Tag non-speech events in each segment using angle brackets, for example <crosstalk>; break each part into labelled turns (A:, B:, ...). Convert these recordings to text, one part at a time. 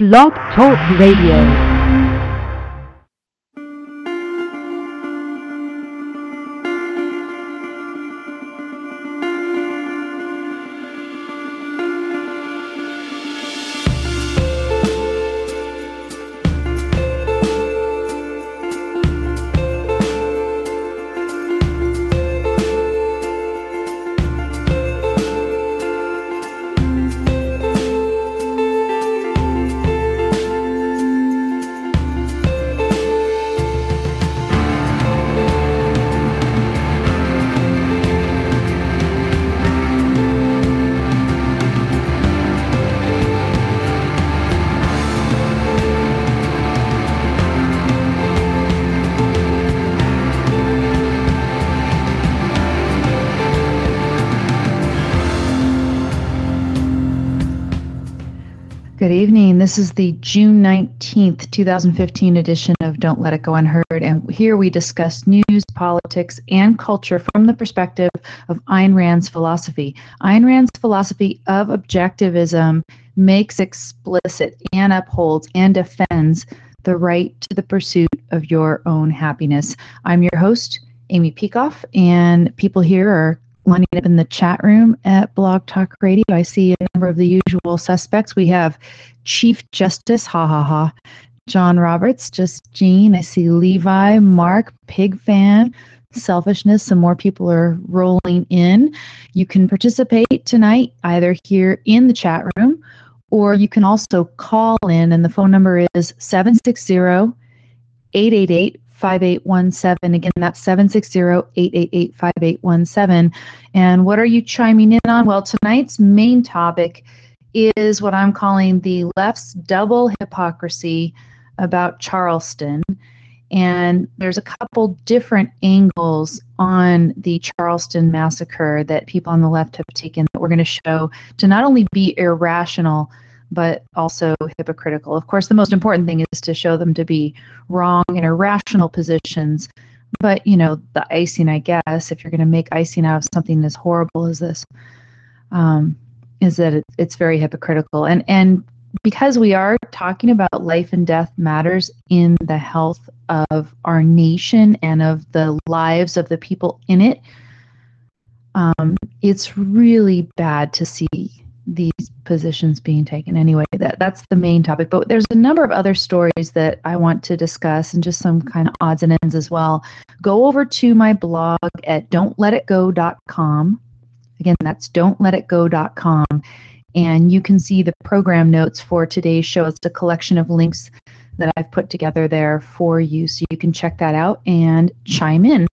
A: Blog Talk Radio. June 19th, 2015 edition of Don't Let It Go Unheard. And here we discuss news, politics, and culture from the perspective of Ayn Rand's philosophy. Ayn Rand's philosophy of objectivism makes explicit and upholds and defends the right to the pursuit of your own happiness. I'm your host, Amy Peikoff, and people here are lining up in the chat room at Blog Talk Radio. I see a number of the usual suspects. We have Chief Justice, ha ha ha, John Roberts, just Jean. I see Levi, Mark, Pig Fan, Selfishness. Some more people are rolling in. You can participate tonight either here in the chat room or you can also call in, and the phone number is 760 888 5817. Again, that's 760-888-5817. And what are you chiming in on? Well, tonight's main topic is what I'm calling the left's double hypocrisy about Charleston. And there's a couple different angles on the Charleston massacre that people on the left have taken that we're going to show to not only be irrational, but also hypocritical. Of course, the most important thing is to show them to be wrong and irrational positions. But, you know, the icing, I guess, if you're going to make icing out of something as horrible as this, um, is that it, it's very hypocritical. And, and because we are talking about life and death matters in the health of our nation and of the lives of the people in it, um, it's really bad to see these positions being taken anyway. That that's the main topic. But there's a number of other stories that i want to discuss and just some kind of odds and ends as well. Go over to my blog at don'tletitgo.com again that's don'tletitgo.com and you can see the program notes for today's show. It's a collection of links that i've put together there for you so you can check that out and chime in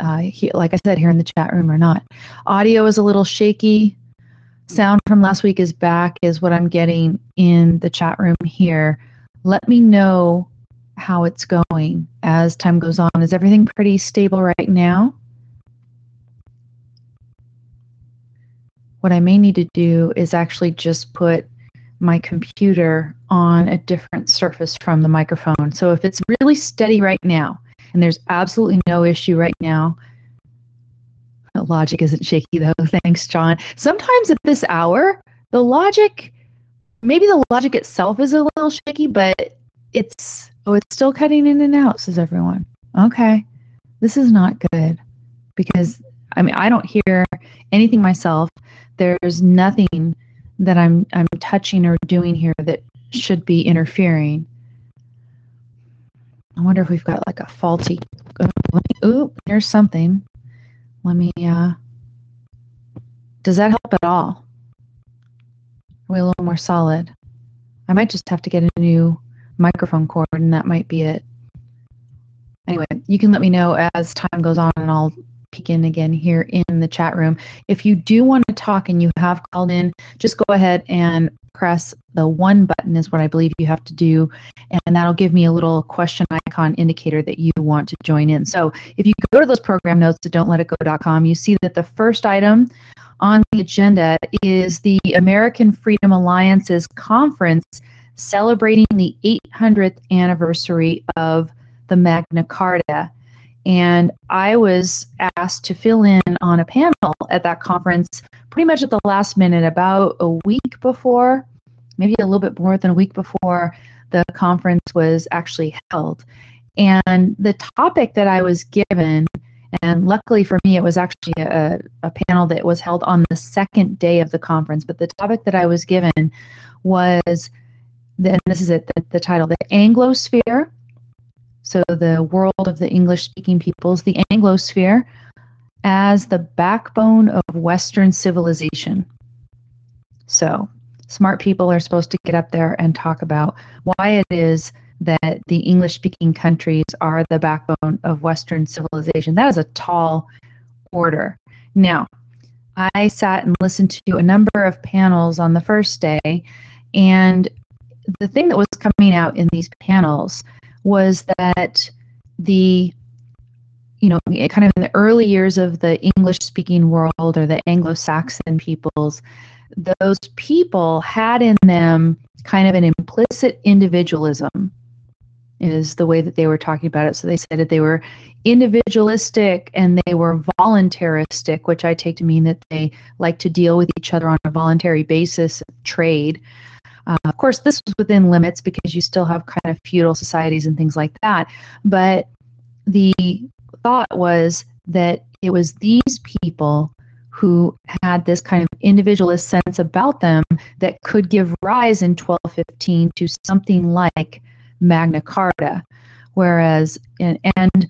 A: uh, he, like i said here in the chat room or not. Audio is a little shaky sound from last week is back, is what I'm getting in the chat room here. Let me know how it's going as time goes on. Is everything pretty stable right now? What I may need to do is actually just put my computer on a different surface from the microphone. So if it's really steady right now, and there's absolutely no issue right now, Logic isn't shaky though. <laughs> Thanks, John. Sometimes at this hour, the logic, maybe the logic itself is a little shaky, but it's, oh, it's still cutting in and out, says everyone. Okay. This is not good because, I mean, I don't hear anything myself. There's nothing that I'm, I'm touching or doing here that should be interfering. I wonder if we've got like a faulty. Oh, there's something. Let me, uh, does that help at all? Are we a little more solid? I might just have to get a new microphone cord and that might be it. Anyway, you can let me know as time goes on and I'll peek in again here in the chat room. If you do want to talk and you have called in, just go ahead and press the one button is what I believe you have to do. And that'll give me a little question icon indicator that you want to join in. So if you go to those program notes to don'tletitgo.com, you see that the first item on the agenda is the American Freedom Alliance's conference celebrating the 800th anniversary of the Magna Carta. And I was asked to fill in on a panel at that conference pretty much at the last minute, about a week before maybe a little bit more than a week before the conference was actually held. And the topic that I was given, and luckily for me, it was actually a, a panel that was held on the second day of the conference, but the topic that I was given was, and this is it, the, the title, The Anglosphere. So the world of the English speaking peoples, the Anglosphere as the backbone of Western civilization. So smart people are supposed to get up there and talk about why it is that the English speaking countries are the backbone of Western civilization. That is a tall order. Now, I sat and listened to a number of panels on the first day, and the thing that was coming out in these panels was that the you know, kind of in the early years of the English speaking world or the Anglo Saxon peoples, those people had in them kind of an implicit individualism is the way that they were talking about it. So they said that they were individualistic and they were voluntaristic, which I take to mean that they like to deal with each other on a voluntary basis, trade. Uh, of course, this was within limits because you still have kind of feudal societies and things like that. But the thought was that it was these people who had this kind of individualist sense about them that could give rise in 1215 to something like Magna Carta. Whereas, and, and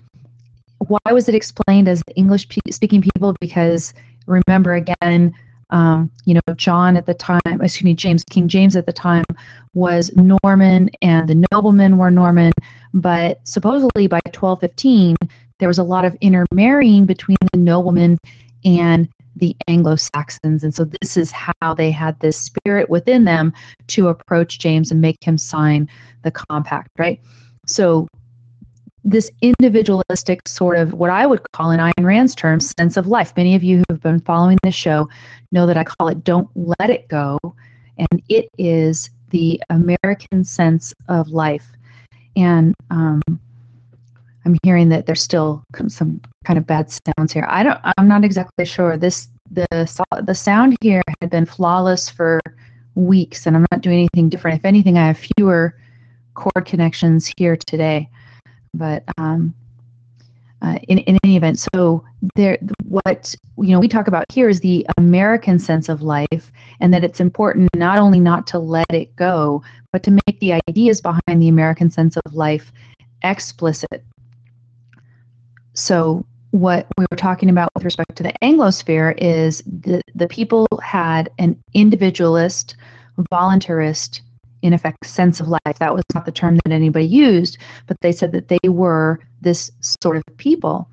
A: why was it explained as English speaking people? Because remember again, um, you know, John at the time, excuse me, James, King James at the time was Norman and the noblemen were Norman. But supposedly by 1215, there was a lot of intermarrying between the noblemen and the Anglo Saxons. And so this is how they had this spirit within them to approach James and make him sign the compact, right? So this individualistic sort of what I would call in Ayn Rand's terms sense of life. Many of you who have been following this show know that I call it don't let it go. And it is the American sense of life. And um, I'm hearing that there's still some kind of bad sounds here. I don't. I'm not exactly sure. This the the sound here had been flawless for weeks, and I'm not doing anything different. If anything, I have fewer cord connections here today. But um, uh, in in any event, so there, what you know, we talk about here is the American sense of life, and that it's important not only not to let it go, but to make the ideas behind the American sense of life explicit. So what we were talking about with respect to the Anglosphere is the, the people had an individualist, voluntarist, in effect, sense of life. That was not the term that anybody used, but they said that they were this sort of people.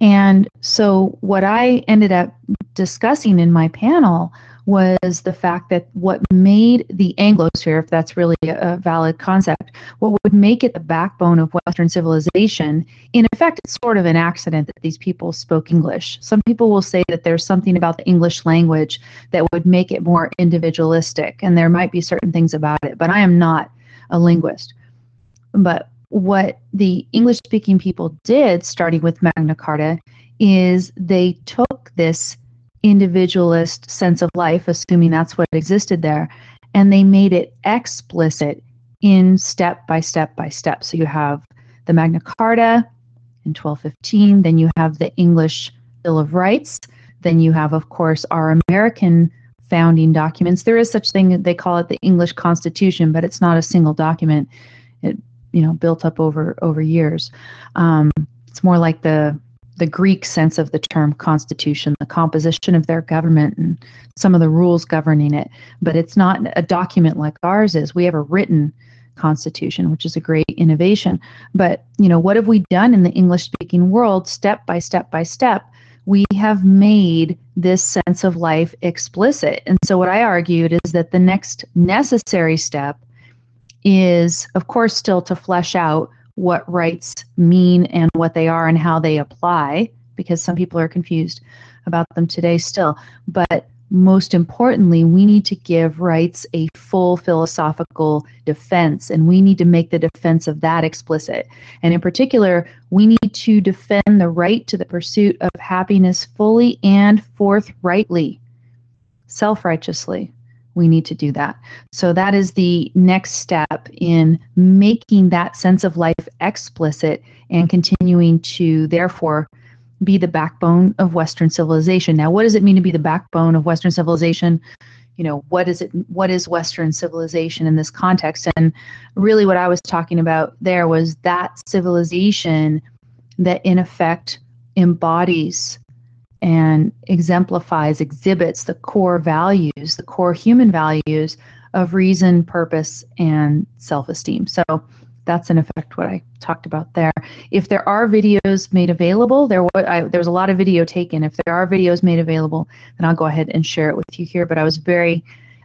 A: And so what I ended up discussing in my panel was the fact that what made the Anglosphere, if that's really a valid concept, what would make it the backbone of Western civilization, in effect, it's sort of an accident that these people spoke English. Some people will say that there's something about the English language that would make it more individualistic, and there might be certain things about it, but I am not a linguist. But what the English speaking people did, starting with Magna Carta, is they took this individualist sense of life, assuming that's what existed there, and they made it explicit in step by step by step. So you have the Magna Carta in 1215, then you have the English Bill of Rights, then you have, of course, our American founding documents. There is such thing they call it the English Constitution, but it's not a single document. It you know built up over over years. Um, it's more like the the Greek sense of the term constitution, the composition of their government, and some of the rules governing it. But it's not a document like ours is. We have a written constitution, which is a great innovation. But you know, what have we done in the English-speaking world, step by step by step? We have made this sense of life explicit. And so, what I argued is that the next necessary step is, of course, still to flesh out what rights mean and what they are and how they apply, because some people are confused about them today still. But most importantly, we need to give rights a full philosophical defense, and we need to make the defense of that explicit. And in particular, we need to defend the right to the pursuit of happiness fully and forthrightly, self righteously. We need to do that. So that is the next step in making that sense of life explicit and continuing to therefore be the backbone of Western civilization. Now, what does it mean to be the backbone of Western civilization? You know, what is it? What is Western civilization in this context? And really, what I was talking about there was that civilization that, in effect, embodies and exemplifies, exhibits the core values, the core human values of reason, purpose, and self esteem. So that's in effect what I talked about there. If there are videos made available, there was there's a lot of video taken. If there are videos made available, then I'll go ahead and share it with you here. But I was very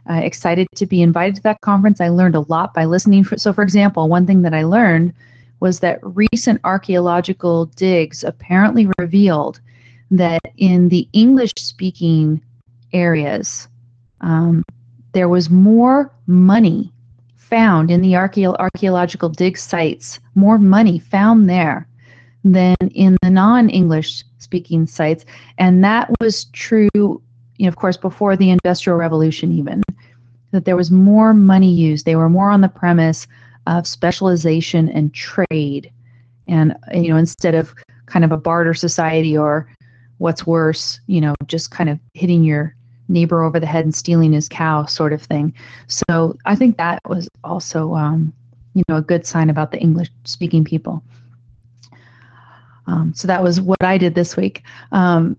A: uh, excited to be invited to that conference. I learned a lot by listening. For, so, for example, one thing that I learned was that recent archaeological digs apparently revealed that in the English speaking areas, um, there was more money found in the archae- archaeological dig sites, more money found there than in the non English speaking sites. And that was true, you know, of course, before the Industrial Revolution, even, that there was more money used. They were more on the premise of specialization and trade. And, you know, instead of kind of a barter society or what's worse, you know, just kind of hitting your neighbor over the head and stealing his cow sort of thing. So I think that was also, um, you know, a good sign about the English speaking people. Um, so that was what I did this week. Um,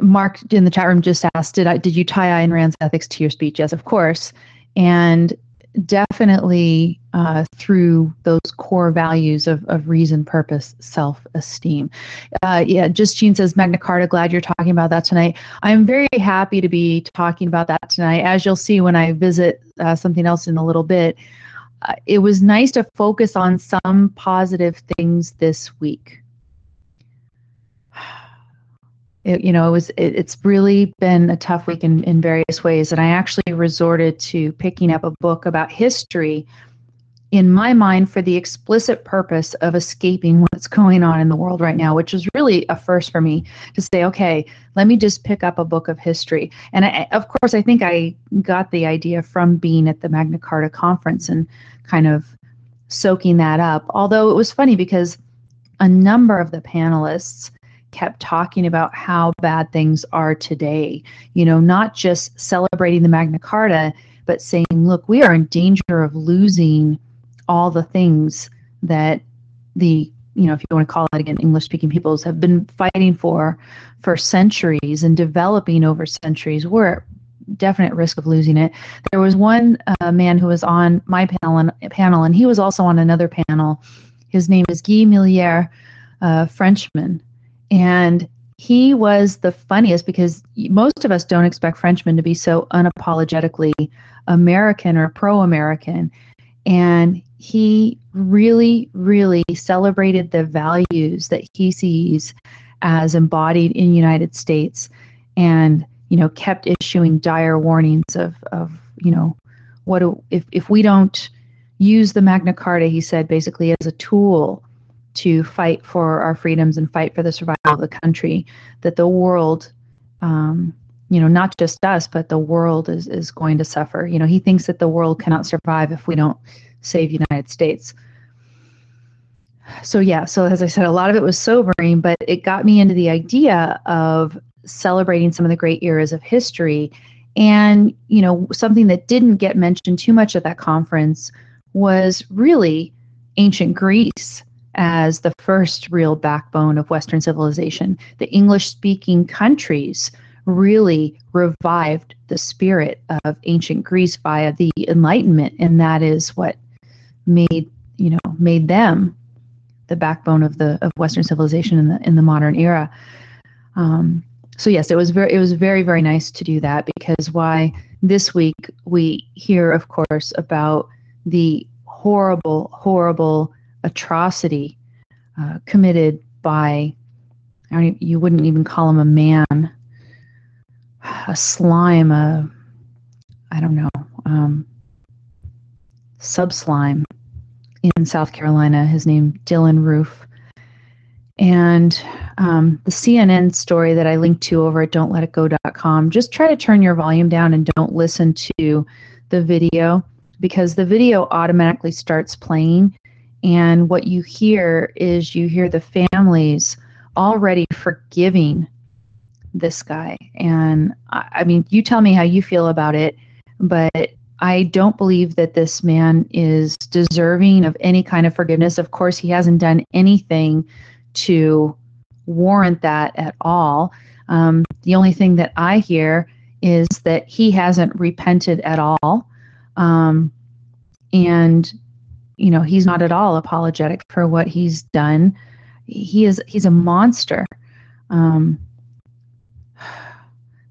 A: Mark in the chat room just asked, did I did you tie Ayn Rand's ethics to your speech? Yes, of course. And definitely uh, through those core values of, of reason, purpose, self esteem. Uh, yeah, just Jean says, Magna Carta, glad you're talking about that tonight. I'm very happy to be talking about that tonight. As you'll see when I visit uh, something else in a little bit, uh, it was nice to focus on some positive things this week it, you know, it was it, it's really been a tough week in, in various ways. And I actually resorted to picking up a book about history in my mind for the explicit purpose of escaping what's going on in the world right now, which is really a first for me to say, okay, let me just pick up a book of history. And I, of course, I think I got the idea from being at the Magna Carta conference and kind of soaking that up. Although it was funny because a number of the panelists kept talking about how bad things are today. You know, not just celebrating the Magna Carta, but saying, look, we are in danger of losing all the things that the you know, if you want to call it again, English speaking peoples have been fighting for for centuries and developing over centuries. We're at definite risk of losing it. There was one uh, man who was on my panel and, panel, and he was also on another panel. His name is Guy Millière, uh, Frenchman, and he was the funniest because most of us don't expect Frenchmen to be so unapologetically American or pro American. And he really, really celebrated the values that he sees as embodied in United States and, you know, kept issuing dire warnings of, of you know, what do, if, if we don't use the Magna Carta, he said, basically as a tool to fight for our freedoms and fight for the survival of the country, that the world, um, you know, not just us, but the world is, is going to suffer. You know, he thinks that the world cannot survive if we don't save United States. So, yeah, so as I said, a lot of it was sobering, but it got me into the idea of celebrating some of the great eras of history. And, you know, something that didn't get mentioned too much at that conference was really ancient Greece as the first real backbone of Western civilization. The English speaking countries really revived the spirit of ancient Greece via the Enlightenment, and that is what made you know made them the backbone of the of Western civilization in the in the modern era. Um, so yes, it was very it was very very nice to do that because why this week we hear of course about the horrible horrible atrocity uh, committed by, you wouldn't even call him a man, a slime, a, I don't know, um, sub slime in South Carolina. His name Dylann Roof, and um, the CNN story that I linked to over at don'tletitgo.com, just try to turn your volume down and don't listen to the video because the video automatically starts playing. And what you hear is you hear the families already forgiving this guy. And I, I mean, you tell me how you feel about it, but I don't believe that this man is deserving of any kind of forgiveness. Of course, he hasn't done anything to warrant that at all. Um, the only thing that I hear is that he hasn't repented at all. Um, and, you know, he's not at all apologetic for what he's done. He is, he's a monster. Um, <sighs>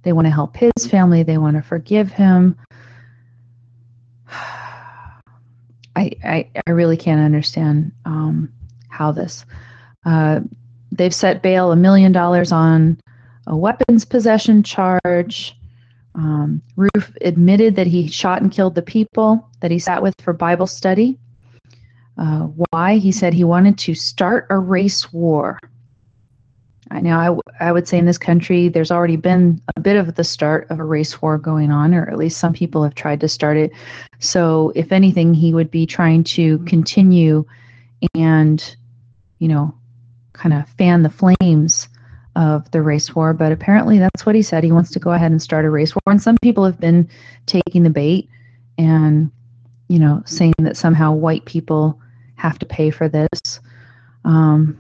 A: they want to help his family, they want to forgive him. <sighs> I, I, I really can't understand um, how this. Uh, they've set bail a million dollars on a weapons possession charge. Um, Roof admitted that he shot and killed the people that he sat with for Bible study. Uh, why? He said he wanted to start a race war. I now, I, w- I would say in this country, there's already been a bit of the start of a race war going on, or at least some people have tried to start it. So, if anything, he would be trying to continue and, you know, kind of fan the flames of the race war. But apparently, that's what he said. He wants to go ahead and start a race war. And some people have been taking the bait and, you know, saying that somehow white people have to pay for this. Um,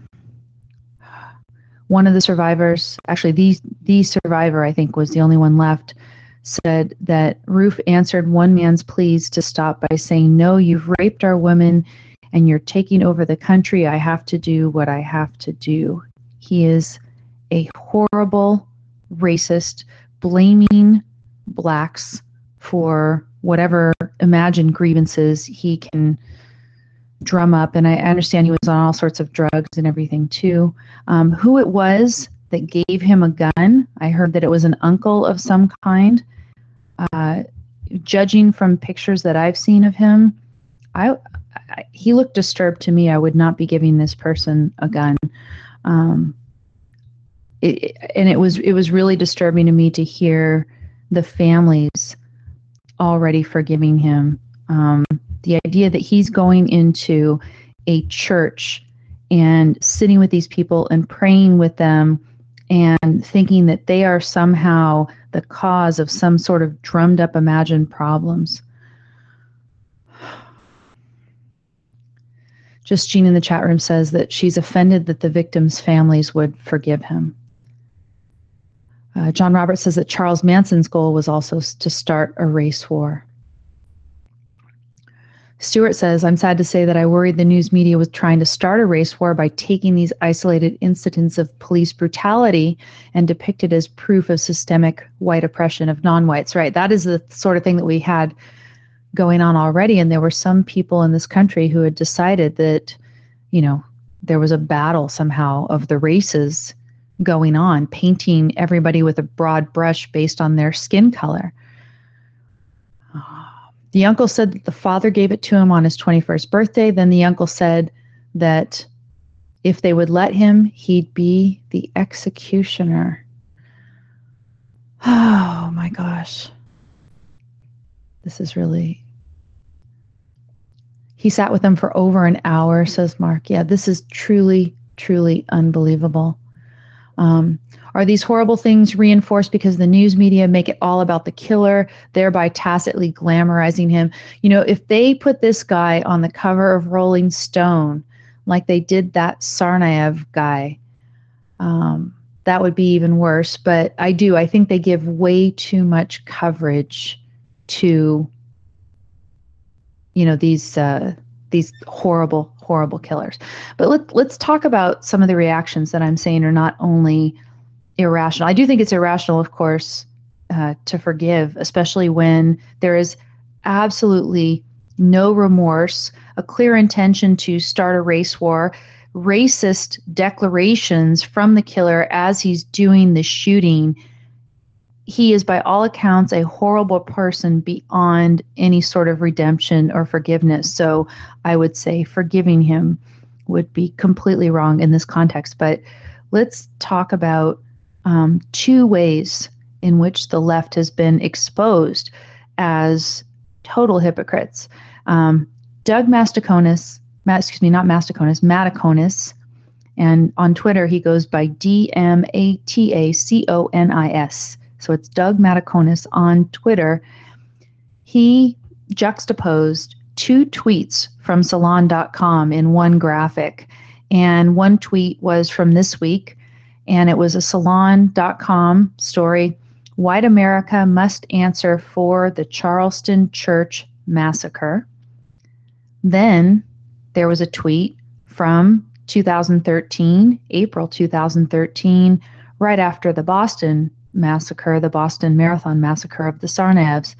A: one of the survivors, actually the the survivor, I think, was the only one left, said that Roof answered one man's pleas to stop by saying, "No, you've raped our women, and you're taking over the country. I have to do what I have to do." He is a horrible racist, blaming blacks for whatever imagined grievances he can drum up, and I understand he was on all sorts of drugs and everything too. Um, who it was that gave him a gun, I heard that it was an uncle of some kind. Uh, judging from pictures that I've seen of him, I, I, he looked disturbed to me. I would not be giving this person a gun. Um, it, and it was it was really disturbing to me to hear the families already forgiving him. Um, the idea that he's going into a church and sitting with these people and praying with them and thinking that they are somehow the cause of some sort of drummed up imagined problems. Just Jean in the chat room says that she's offended that the victims' families would forgive him. Uh, John Roberts says that Charles Manson's goal was also to start a race war. Stewart says, I'm sad to say that I worried the news media was trying to start a race war by taking these isolated incidents of police brutality and depict it as proof of systemic white oppression of non whites, right? That is the sort of thing that we had going on already. And there were some people in this country who had decided that, you know, there was a battle somehow of the races going on, painting everybody with a broad brush based on their skin color. The uncle said that the father gave it to him on his 21st birthday. Then the uncle said that if they would let him, he'd be the executioner. Oh my gosh. This is really. He sat with them for over an hour, says Mark. Yeah, this is truly, truly unbelievable. Um, are these horrible things reinforced because the news media make it all about the killer, thereby tacitly glamorizing him? You know, if they put this guy on the cover of Rolling Stone, like they did that Tsarnaev guy, um, that would be even worse. But I do, I think they give way too much coverage to, you know, these uh, these horrible, horrible killers. But let, let's talk about some of the reactions that I'm saying are not only irrational. I do think it's irrational, of course, uh, to forgive, especially when there is absolutely no remorse, a clear intention to start a race war, racist declarations from the killer as he's doing the shooting. He is, by all accounts, a horrible person beyond any sort of redemption or forgiveness. So I would say forgiving him would be completely wrong in this context. But let's talk about um, two ways in which the left has been exposed as total hypocrites. Um, Doug Mastoconis, excuse me, not Mastoconis, Mataconis, and on Twitter he goes by D M A T A C O N I S. So it's Doug Mataconis on Twitter. He juxtaposed two tweets from salon.com in one graphic. And one tweet was from this week, and it was a salon.com story. White America must answer for the Charleston Church massacre. Then there was a tweet from 2013, April 2013, right after the Boston massacre, the Boston Marathon massacre of the Tsarnaevs.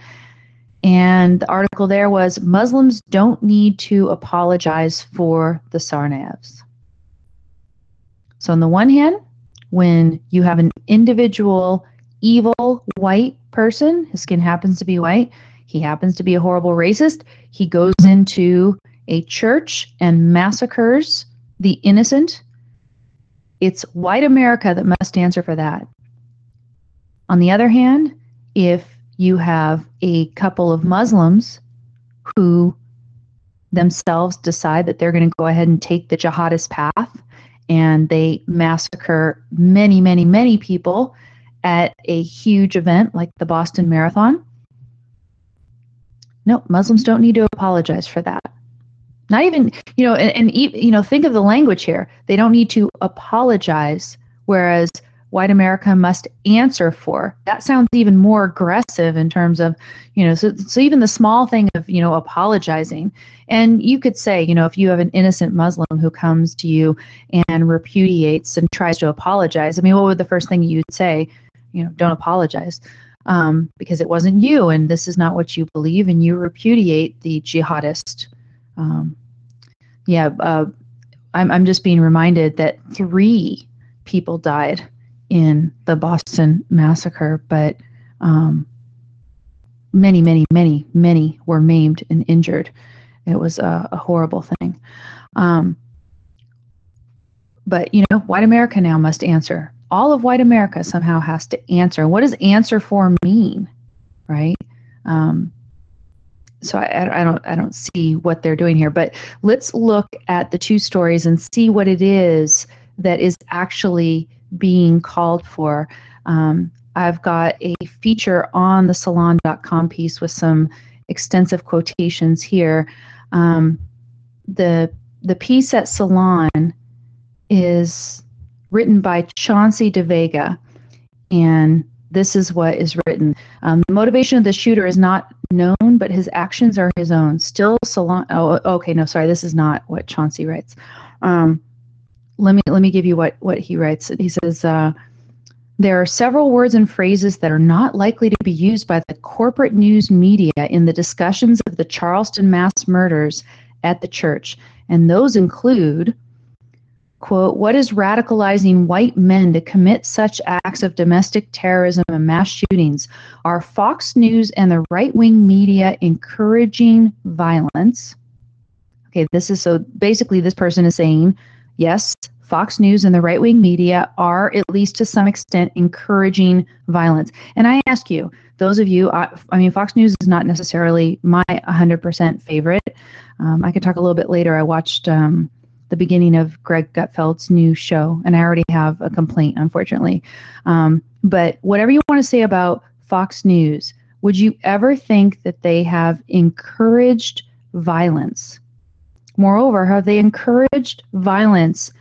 A: And the article there was Muslims don't need to apologize for the Tsarnaevs. So, on the one hand, when you have an individual evil white person, his skin happens to be white, he happens to be a horrible racist, he goes into a church and massacres the innocent. It's white America that must answer for that. On the other hand, if you have a couple of Muslims who themselves decide that they're going to go ahead and take the jihadist path and they massacre many, many, many people at a huge event like the Boston Marathon. No, Muslims don't need to apologize for that. Not even, you know, and, and you know, think of the language here. They don't need to apologize, whereas white America must answer for. That sounds even more aggressive in terms of, you know, so, so even the small thing of, you know, apologizing. And you could say, you know, if you have an innocent Muslim who comes to you and repudiates and tries to apologize, I mean, what would the first thing you'd say? You know, don't apologize um, because it wasn't you and this is not what you believe and you repudiate the jihadist. Um, yeah, uh, I'm, I'm just being reminded that three people died in the Boston massacre, but um, many, many, many, many were maimed and injured. It was a, a horrible thing. Um, but, you know, white America now must answer. All of white America somehow has to answer. What does answer for mean? Right? Um, so I, I, don't I don't see what they're doing here. But let's look at the two stories and see what it is that is actually being called for. Um, I've got a feature on the salon.com piece with some extensive quotations here. Um, the the piece at Salon is written by Chauncey DeVega, and this is what is written. Um, the motivation of the shooter is not known, but his actions are his own. Still, Salon. Oh, okay, no, sorry, this is not what Chauncey writes. Um, let me let me give you what what he writes. He says uh, there are several words and phrases that are not likely to be used by the corporate news media in the discussions of the Charleston mass murders at the church, and those include quote what is radicalizing white men to commit such acts of domestic terrorism and mass shootings? Are fox news and the right-wing media encouraging violence? Okay this is so basically this person is saying yes, Fox News and the right wing media are, at least to some extent, encouraging violence. And I ask you, those of you, I, I mean, Fox News is not necessarily my 100% favorite. Um, I could talk a little bit later. I watched um, the beginning of Greg Gutfeld's new show, and I already have a complaint, unfortunately. Um, but whatever you want to say about Fox News, would you ever think that they have encouraged violence? Moreover, have they encouraged violence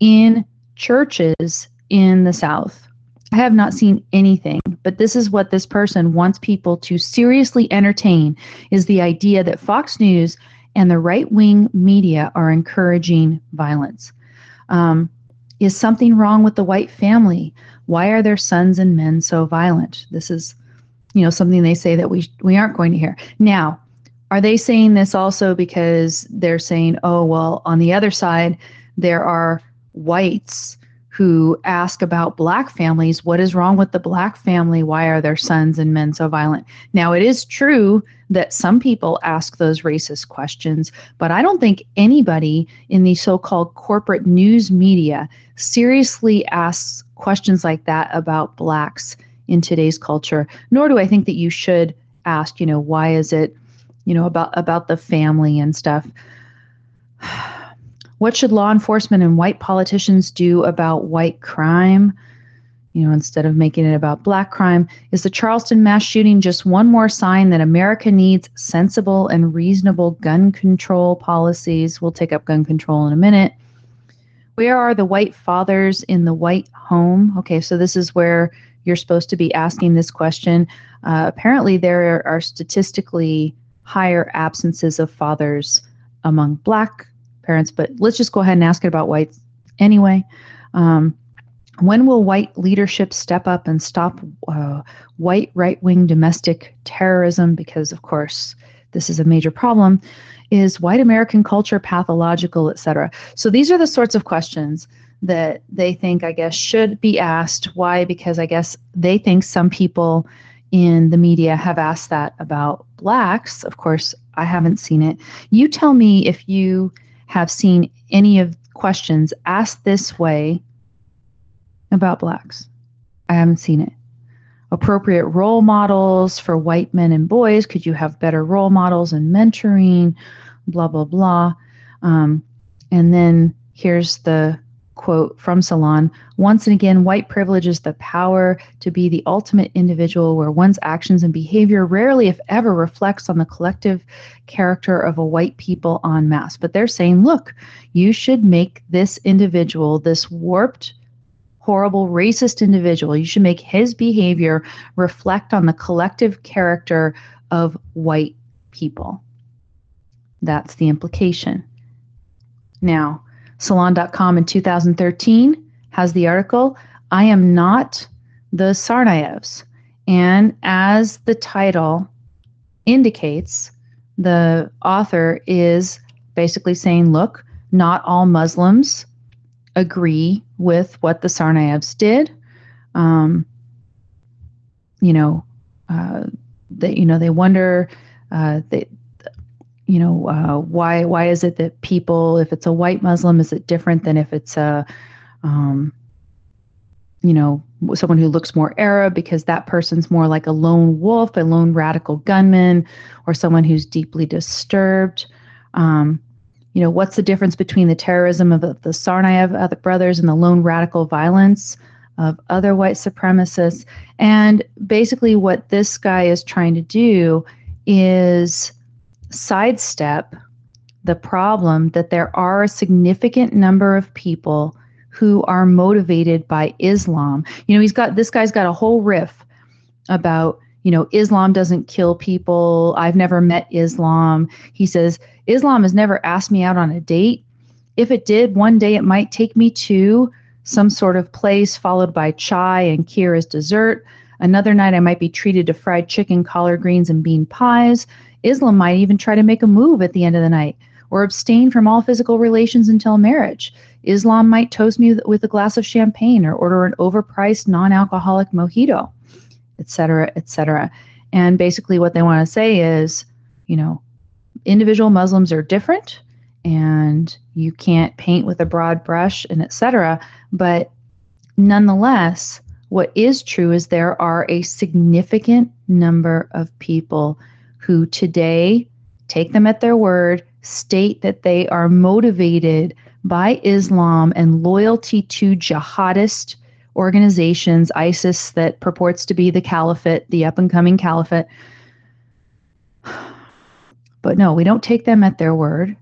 A: in churches in the South? I have not seen anything, but this is what this person wants people to seriously entertain is the idea that Fox News and the right-wing media are encouraging violence. Um, is something wrong with the white family? Why are their sons and men so violent? This is, you know, something they say that we we aren't going to hear. Now, are they saying this also because they're saying, oh, well, on the other side, there are whites who ask about black families. What is wrong with the black family? Why are their sons and men so violent? Now it is true that some people ask those racist questions but i don't think anybody in the so-called corporate news media seriously asks questions like that about blacks in today's culture nor do i think that you should ask you know why is it you know about about the family and stuff <sighs> what should law enforcement and white politicians do about white crime? You know, instead of making it about black crime, is the Charleston mass shooting just one more sign that America needs sensible and reasonable gun control policies? We'll take up gun control in a minute. Where are the white fathers in the white home? Okay, so this is where you're supposed to be asking this question. Uh, apparently, there are statistically higher absences of fathers among black parents, but let's just go ahead and ask it about whites anyway. Um, when will white leadership step up and stop uh, white right wing domestic terrorism? Because, of course, this is a major problem. Is white American culture pathological, et cetera? So, these are the sorts of questions that they think, I guess, should be asked. Why? Because I guess they think some people in the media have asked that about blacks. Of course, I haven't seen it. You tell me if you have seen any of questions asked this way about blacks. I haven't seen it. Appropriate role models for white men and boys. Could you have better role models and mentoring? Blah, blah, blah. Um, and then here's the quote from Salon Once and again, white privilege is the power to be the ultimate individual where one's actions and behavior rarely, if ever, reflects on the collective character of a white people en masse. But they're saying, look, you should make this individual, this warped, horrible, racist individual, you should make his behavior reflect on the collective character of white people. That's the implication. Now, Salon.com in 2013 has the article, I am not the Tsarnaevs. And as the title indicates, the author is basically saying, look, not all Muslims agree with what the Tsarnaevs did. Um, you know, uh, they, you know, they wonder, uh, you know, uh, why why is it that people, if it's a white Muslim, is it different than if it's a, um, you know, someone who looks more Arab because that person's more like a lone wolf, a lone radical gunman, or someone who's deeply disturbed. Um, you know, what's the difference between the terrorism of the, the Tsarnaev brothers and the lone radical violence of other white supremacists? And basically, what this guy is trying to do is sidestep the problem that there are a significant number of people who are motivated by Islam. You know, he's got this guy's got a whole riff about, you know, Islam doesn't kill people. I've never met Islam. He says, Islam has never asked me out on a date. If it did, one day it might take me to some sort of place followed by chai and kheer as dessert. Another night I might be treated to fried chicken, collard greens, and bean pies. Islam might even try to make a move at the end of the night or abstain from all physical relations until marriage. Islam might toast me with a glass of champagne or order an overpriced non-alcoholic mojito, etc., etc. And basically what they want to say is, you know, individual Muslims are different and you can't paint with a broad brush and etc. But nonetheless, what is true is there are a significant number of people who today take them at their word, state that they are motivated by Islam and loyalty to jihadist organizations, ISIS, that purports to be the caliphate, the up and coming caliphate. <sighs> But no, we don't take them at their word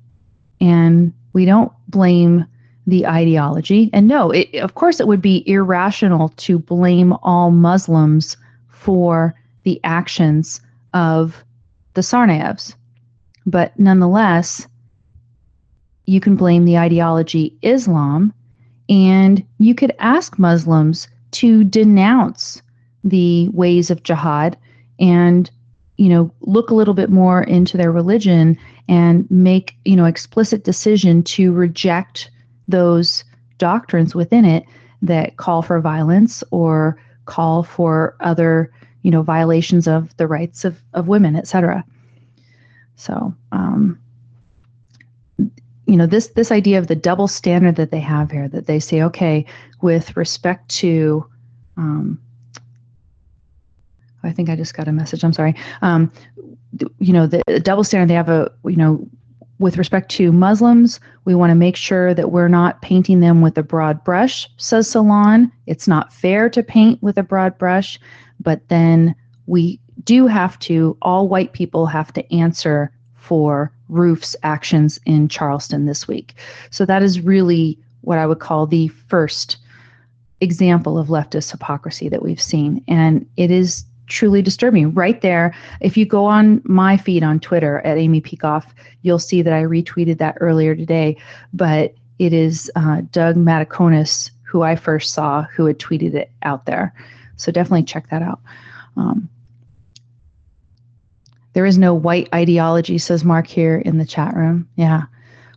A: and we don't blame the ideology. And no, it, of course, it would be irrational to blame all Muslims for the actions of the Tsarnaevs. But nonetheless, you can blame the ideology Islam, and you could ask Muslims to denounce the ways of jihad and you know look a little bit more into their religion and make you know explicit decision to reject those doctrines within it that call for violence or call for other, you know, violations of the rights of, of women, etc. So, um, you know, this this idea of the double standard that they have here, that they say, okay, with respect to, um, I think I just got a message. I'm sorry. Um, you know, the, the double standard they have a, you know, with respect to Muslims, we want to make sure that we're not painting them with a broad brush, says Salon. It's not fair to paint with a broad brush, but then we do have to, all white people have to answer for Roof's actions in Charleston this week. So that is really what I would call the first example of leftist hypocrisy that we've seen. And it is truly disturbing. Right there, if you go on my feed on Twitter at Amy Peikoff, you'll see that I retweeted that earlier today. But it is uh, Doug Mataconis who I first saw who had tweeted it out there. So definitely check that out. Um, there is no white ideology, says Mark here in the chat room. Yeah.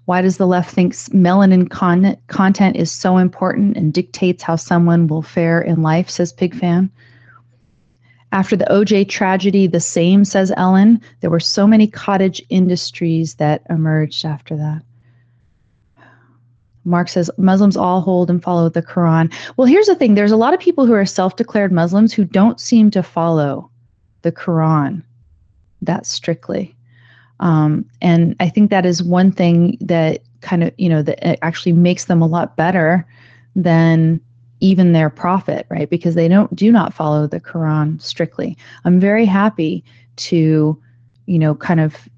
A: Why does the left think melanin con- content is so important and dictates how someone will fare in life, says Pig Fan. After the OJ tragedy, the same, says Ellen. There were so many cottage industries that emerged after that. Mark says Muslims all hold and follow the Quran. Well, here's the thing there's a lot of people who are self declared Muslims who don't seem to follow the Quran that strictly. Um, and I think that is one thing that kind of, you know, that actually makes them a lot better than even their prophet, right? Because they don't do not follow the Quran strictly. I'm very happy to, you know, kind of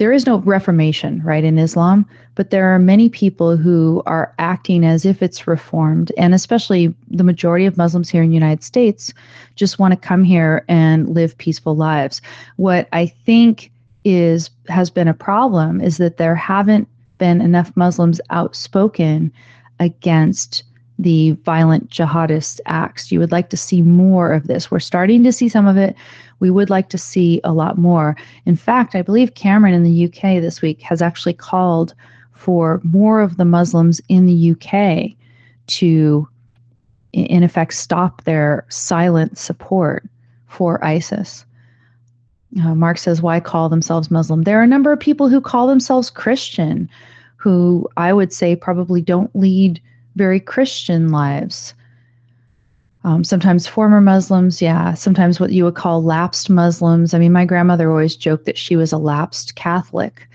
A: there is no reformation, right, in Islam, but there are many people who are acting as if it's reformed, and especially the majority of Muslims here in the United States just want to come here and live peaceful lives. What I think is has been a problem is that there haven't been enough Muslims outspoken against the violent jihadist acts. You would like to see more of this. We're starting to see some of it. We would like to see a lot more. In fact, I believe Cameron in the UK this week has actually called for more of the Muslims in the UK to, in effect, stop their silent support for ISIS. Uh, Mark says, why call themselves Muslim? There are a number of people who call themselves Christian who I would say probably don't lead very Christian lives. Um, sometimes former Muslims, yeah. Sometimes what you would call lapsed Muslims. I mean, my grandmother always joked that she was a lapsed Catholic.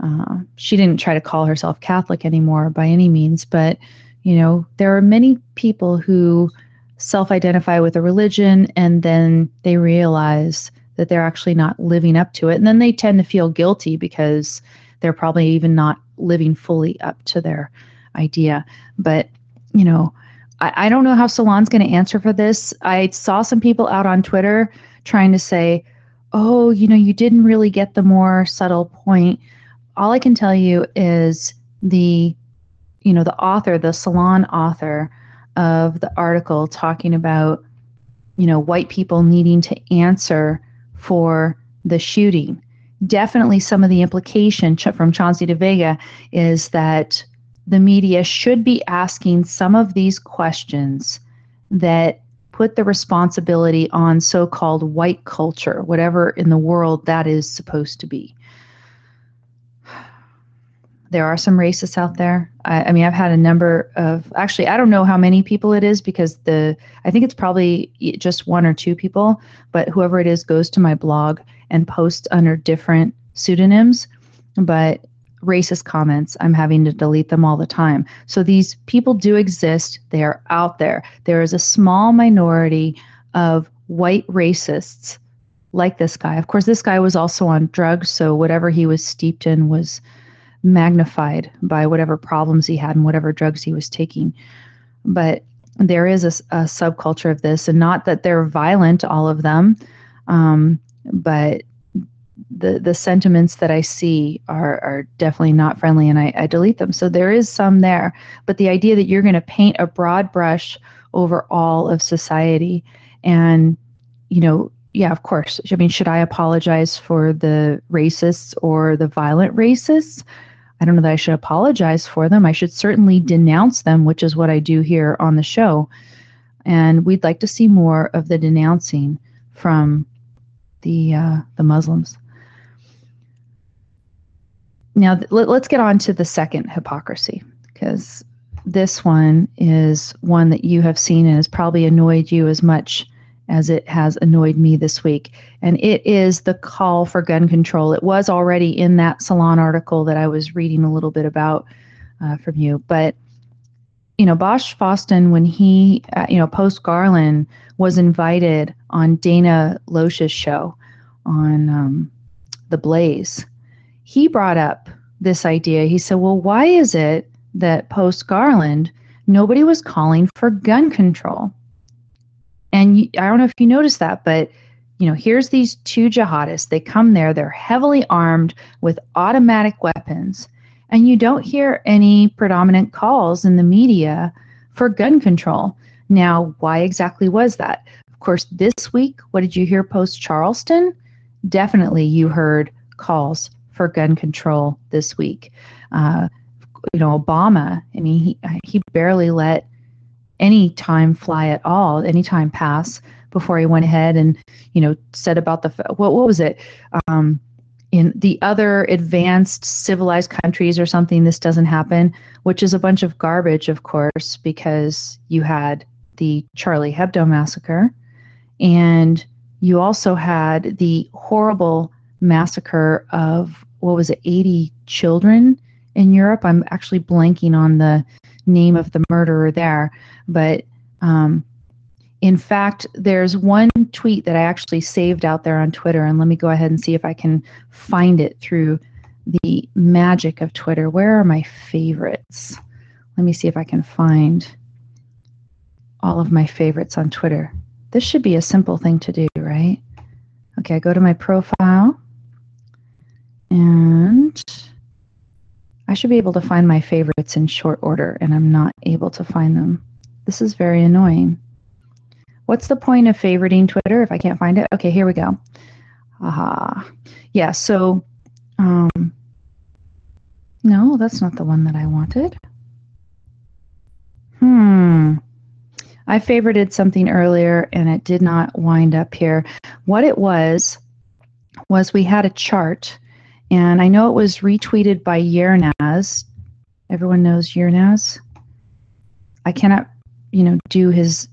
A: Uh, she didn't try to call herself Catholic anymore by any means, but you know, there are many people who self-identify with a religion and then they realize that they're actually not living up to it, and then they tend to feel guilty because they're probably even not living fully up to their idea. But, you know, I, I don't know how Salon's going to answer for this. I saw some people out on Twitter trying to say, oh, you know, you didn't really get the more subtle point. All I can tell you is the, you know, the author, the Salon author of the article talking about, you know, white people needing to answer for the shooting. Definitely some of the implication from Chauncey DeVega is that the media should be asking some of these questions that put the responsibility on so called white culture, whatever in the world that is supposed to be. There are some racists out there. I, I, mean, I've had a number of actually, I don't know how many people it is because the I think it's probably just one or two people, but whoever it is goes to my blog and posts under different pseudonyms. But racist comments, I'm having to delete them all the time. So these people do exist. They are out there. There is a small minority of white racists like this guy. Of course, this guy was also on drugs, so whatever he was steeped in was magnified by whatever problems he had and whatever drugs he was taking. But there is a, a subculture of this, and not that they're violent, all of them, um, but the the sentiments that I see are are definitely not friendly, and I, I delete them. So there is some there, but the idea that you're going to paint a broad brush over all of society, and you know, yeah, of course. I mean, should I apologize for the racists or the violent racists? I don't know that I should apologize for them. I should certainly denounce them, which is what I do here on the show. And we'd like to see more of the denouncing from the uh, the Muslims. Now, let, let's get on to the second hypocrisy, because this one is one that you have seen and has probably annoyed you as much as it has annoyed me this week. And it is the call for gun control. It was already in that Salon article that I was reading a little bit about uh, from you. But, you know, Bosch Fawstin, when he, uh, you know, post Garland was invited on Dana Loesch's show on um, The Blaze, he brought up this idea. He said, well, why is it that post Garland, nobody was calling for gun control? And I don't know if you noticed that, but you know, here's these two jihadists. They come there, they're heavily armed with automatic weapons, and you don't hear any predominant calls in the media for gun control. Now, why exactly was that? Of course, this week, what did you hear post Charleston? Definitely you heard calls for gun control this week. Uh, you know, Obama, I mean, he, he barely let any time fly at all, any time pass before he went ahead and, you know, said about the, what, what was it? Um, in the other advanced civilized countries or something, this doesn't happen, which is a bunch of garbage, of course, because you had the Charlie Hebdo massacre and you also had the horrible massacre of what was it 80 children in Europe? I'm actually blanking on the name of the murderer there but um, in fact there's one tweet that I actually saved out there on Twitter and let me go ahead and see if I can find it through the magic of Twitter. Where are my favorites? Let me see if I can find all of my favorites on Twitter. This should be a simple thing to do, right? Okay, I go to my profile and I should be able to find my favorites in short order, and I'm not able to find them. This is very annoying. What's the point of favoriting Twitter if I can't find it? Okay, here we go. Aha. Yeah, so, um, no, that's not the one that I wanted. Hmm. I favorited something earlier and it did not wind up here. What it was, was we had a chart, and I know it was retweeted by Yernaz. Everyone knows Yernaz. I cannot, you know, do his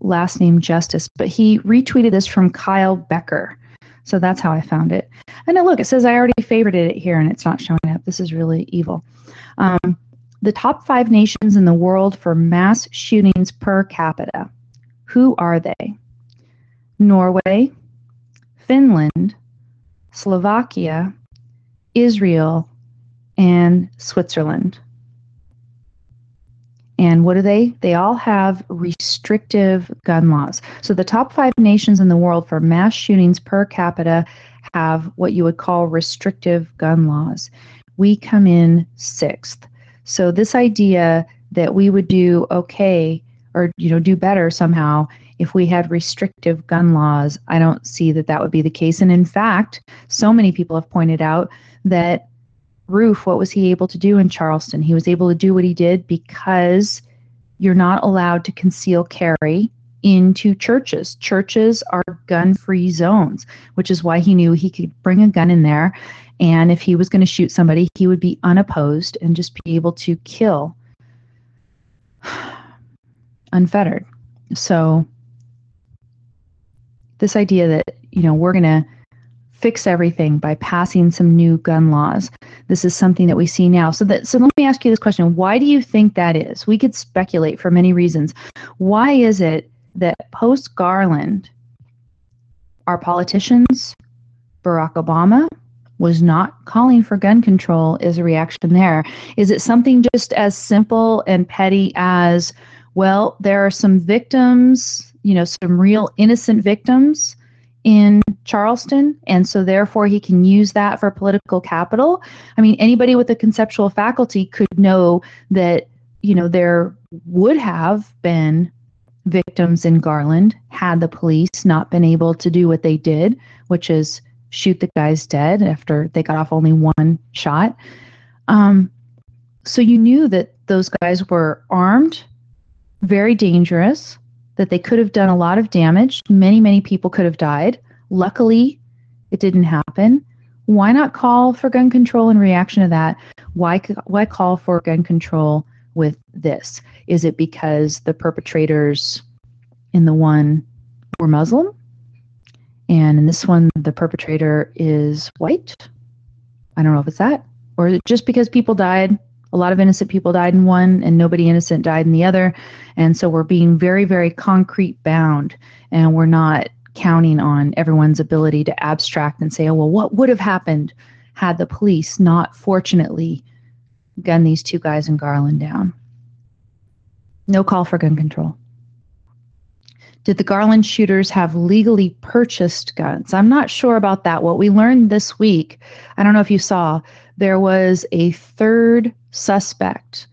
A: last name justice, but he retweeted this from Kyle Becker. So that's how I found it. And look, it says I already favorited it here and it's not showing up. This is really evil. Um, the top five nations in the world for mass shootings per capita. Who are they? Norway, Finland, Slovakia, Israel, and Switzerland. And what do they? They all have restrictive gun laws. So the top five nations in the world for mass shootings per capita have what you would call restrictive gun laws. We come in sixth. So this idea that we would do okay or you know do better somehow if we had restrictive gun laws, I don't see that that would be the case. And in fact, so many people have pointed out that Roof, what was he able to do in Charleston? He was able to do what he did because you're not allowed to conceal carry into churches. Churches are gun free zones, which is why he knew he could bring a gun in there and if he was going to shoot somebody, he would be unopposed and just be able to kill <sighs> unfettered. So, this idea that, you know, we're going to fix everything by passing some new gun laws. This is something that we see now. So that so let me ask you this question. Why do you think that is? We could speculate for many reasons. Why is it that post Garland our politicians, Barack Obama, was not calling for gun control is a reaction there. Is it something just as simple and petty as, well, there are some victims, you know, some real innocent victims in Charleston, and so therefore he can use that for political capital? I mean, anybody with a conceptual faculty could know that, you know, there would have been victims in Garland had the police not been able to do what they did, which is shoot the guys dead after they got off only one shot. Um, so you knew that those guys were armed, very dangerous, that they could have done a lot of damage. Many, many people could have died. Luckily, it didn't happen. Why not call for gun control in reaction to that? Why, why call for gun control with this? Is it because the perpetrators in the one were Muslim? And in this one, the perpetrator is white? I don't know if it's that. Or just because people died? A lot of innocent people died in one, and nobody innocent died in the other. And so we're being very, very concrete bound, and we're not counting on everyone's ability to abstract and say, oh, well, what would have happened had the police not fortunately gunned these two guys in Garland down? No call for gun control. Did the Garland shooters have legally purchased guns? I'm not sure about that. What we learned this week, I don't know if you saw, there was a third suspect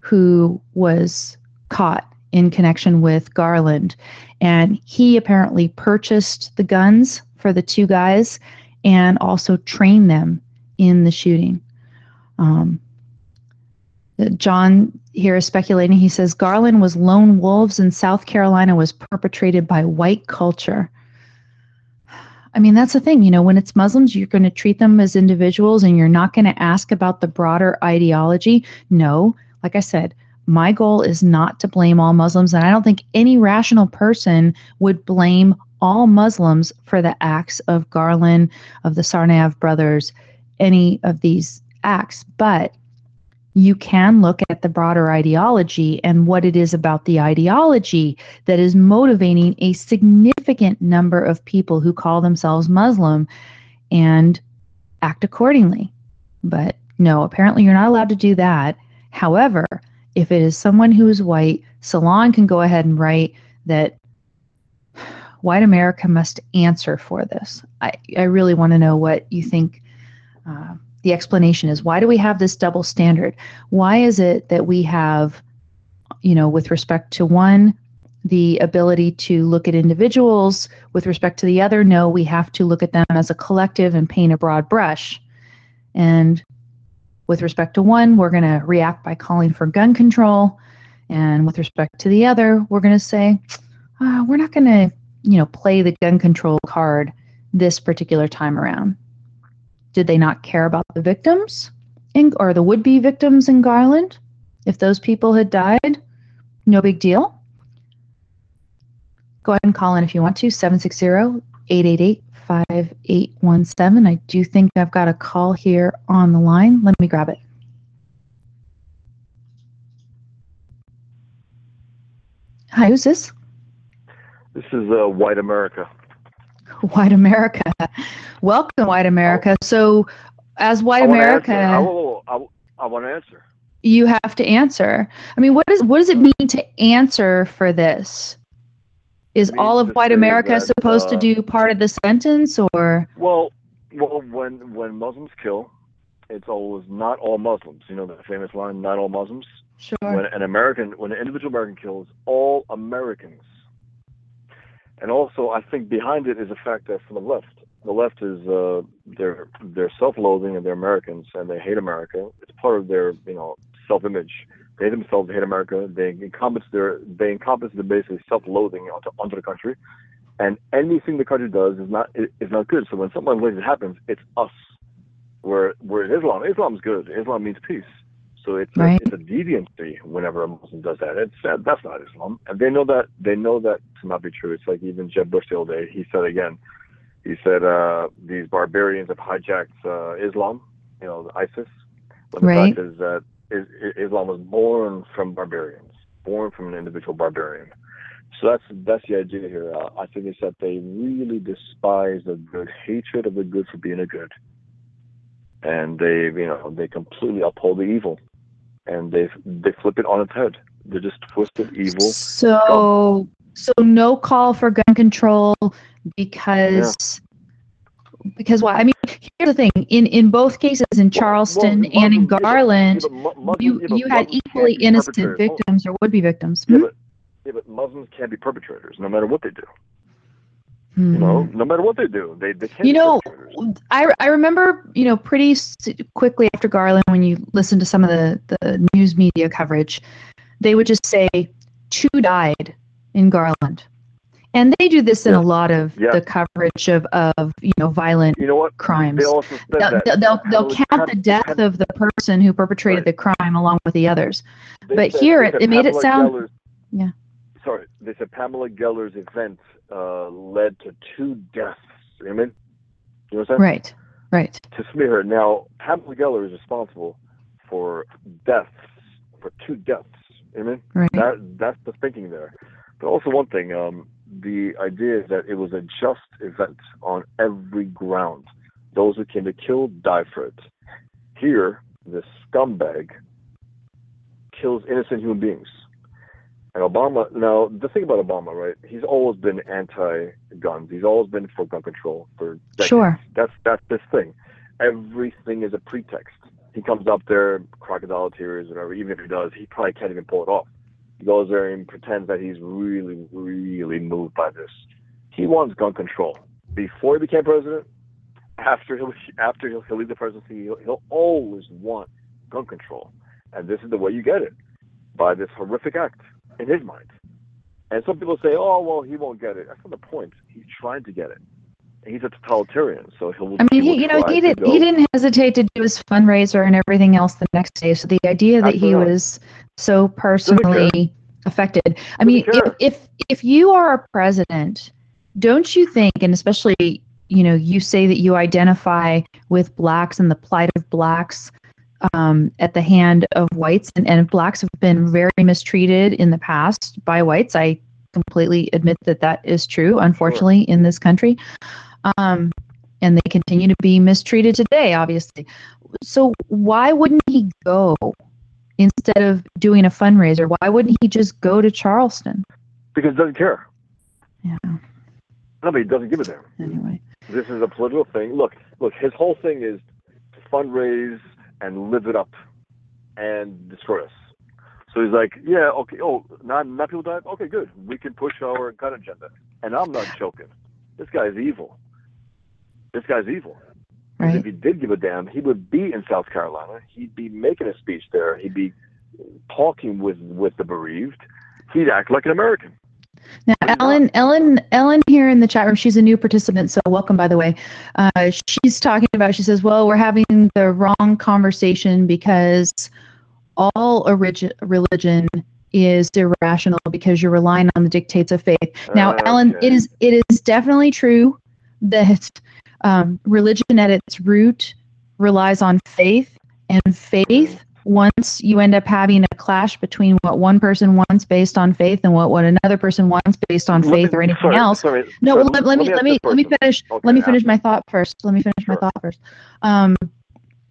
A: who was caught in connection with Garland. And he apparently purchased the guns for the two guys and also trained them in the shooting. Um, John here is speculating. He says Garland was lone wolves in South Carolina was perpetrated by white culture. I mean, that's the thing. You know, when it's Muslims, you're going to treat them as individuals and you're not going to ask about the broader ideology. No, like I said, my goal is not to blame all Muslims. And I don't think any rational person would blame all Muslims for the acts of Garland, of the Tsarnaev brothers, any of these acts. But you can look at the broader ideology and what it is about the ideology that is motivating a significant number of people who call themselves Muslim and act accordingly. But no, apparently you're not allowed to do that. However, if it is someone who is white, Salon can go ahead and write that white America must answer for this. I, I really want to know what you think. Uh, the explanation is why do we have this double standard? Why is it that we have, you know, with respect to one, the ability to look at individuals, with respect to the other, no, we have to look at them as a collective and paint a broad brush. And with respect to one, we're going to react by calling for gun control. And with respect to the other, we're going to say, uh, we're not going to, you know, play the gun control card this particular time around. Did they not care about the victims in, or the would be victims in Garland? If those people had died, no big deal. Go ahead and call in if you want to 760 888 5817. I do think I've got a call here on the line. Let me grab it. Hi, who's this?
B: This is uh, White America. <laughs>
A: White America. Welcome, White America. So, as White
B: I
A: America,
B: I, will, I, I want to answer.
A: You have to answer. I mean, what does what does it mean to answer for this? Is all of White America that, supposed uh, to do part of the sentence, or?
B: Well, well, when when Muslims kill, it's always not all Muslims. You know the famous line, "Not all Muslims."
A: Sure.
B: When an American, when an individual American kills, all Americans and also I think behind it is the fact that from the left, the left is uh, they're they're self-loathing and they're Americans and they hate America. It's part of their you know self-image. They themselves hate America. They encompass their they encompass the basically self-loathing onto, onto the country, and anything the country does is not is not good. So when something like this happens, it's us. Where where Islam, Islam is good. Islam means peace. So it's right. a, it's a deviancy whenever a Muslim does that. It's uh, that's not Islam, and they know that they know that to not be true. It's like even Jeb Bush the other day. He said again. He said uh, these barbarians have hijacked uh, Islam, you know, ISIS. When the
A: right.
B: fact is that Islam was born from barbarians, born from an individual barbarian. So that's that's the idea here. Uh, I think it's that they really despise the good, hatred of the good for being a good, and they you know they completely uphold the evil and they they flip it on its head. They're just twisted evil.
A: So so no call for gun control because yeah. because what I mean here's the thing in in both cases in Charleston well, well, and in Garland yeah, you yeah, you had equally innocent victims or would be victims.
B: Yeah, hmm? but, yeah, but Muslims can't be perpetrators no matter what they do. You know, no matter what they do, they they can't
A: You know. I, I remember, you know, pretty quickly after Garland, when you listen to some of the, the news media coverage, they would just say, two died in Garland. And they do this in
B: Yeah.
A: a lot of
B: Yeah.
A: the coverage of, of, you know, violent
B: You know what?
A: crimes.
B: They also said
A: They'll,
B: that
A: they'll, they'll, they'll count the death of the person who perpetrated
B: Right.
A: the crime along with the others.
B: They
A: But
B: said-
A: here it- it made it sound-
B: Geller's-
A: Yeah.
B: Sorry, they said Pamela Geller's event uh, led to two deaths. You know what I mean? You know what I'm saying?
A: Right, right.
B: To smear her. Now, Pamela Geller is responsible for deaths, for two deaths. You know what I mean?
A: Right.
B: That that's the thinking there. But also one thing, um, the idea is that it was a just event on every ground. Those who came to kill die for it. Here, this scumbag kills innocent human beings. And Obama, now the thing about Obama, right? He's always been anti-guns. He's always been for gun control for decades.
A: Sure.
B: That's that's this thing. Everything is a pretext. He comes up there, crocodile tears, whatever. Even if he does, he probably can't even pull it off. He goes there and pretends that he's really, really moved by this. He wants gun control. Before he became president, after he'll after he'll, he'll leave the presidency, he'll, he'll always want gun control, and this is the way you get it by this horrific act in his mind. And some people say, "Oh, well, he won't get it." That's not the point. He's trying to get it. He's a totalitarian, so he'll.
A: I mean,
B: will
A: he, you know, he did. He didn't hesitate to do his fundraiser and everything else the next day. So the idea that he was so personally affected. I mean, if, if if you are a president, don't you think? And especially, you know, you say that you identify with blacks and the plight of blacks um, at the hand of whites, and, and blacks have been very mistreated in the past by whites. I completely admit that that is true, unfortunately, in this country. Um, and they continue to be mistreated today, obviously. So why wouldn't he go instead of doing a fundraiser? Why wouldn't he just go to Charleston?
B: because he doesn't care.
A: Yeah.
B: No, but he doesn't give a damn.
A: Anyway,
B: This is a political thing. Look, look, his whole thing is to fundraise and live it up and destroy us. So he's like, yeah, okay, oh, not, not people die. Okay, good. We can push our gun agenda. And I'm not joking. This guy's evil. This guy's evil.
A: Right?
B: If he did give a damn, he would be in South Carolina. He'd be making a speech there. He'd be talking with, with the bereaved. He'd act like an American.
A: Now, Ellen, Ellen, Ellen here in the chat room. She's a new participant, so welcome, by the way. Uh, she's talking about. She says, "Well, we're having the wrong conversation because all origi- religion is irrational because you're relying on the dictates of faith." Now, Ellen,
B: Okay.
A: it is it is definitely true that um, religion at its root relies on faith, and faith. Once you end up having a clash between what one person wants based on faith and what, what another person wants based on
B: Let
A: faith
B: me-
A: or anything
B: sorry,
A: else,
B: Sorry,
A: no,
B: sorry,
A: let, let me let me let me finish.
B: Okay,
A: let me finish my thought first. Let me finish my
B: Sure.
A: thought first. Um,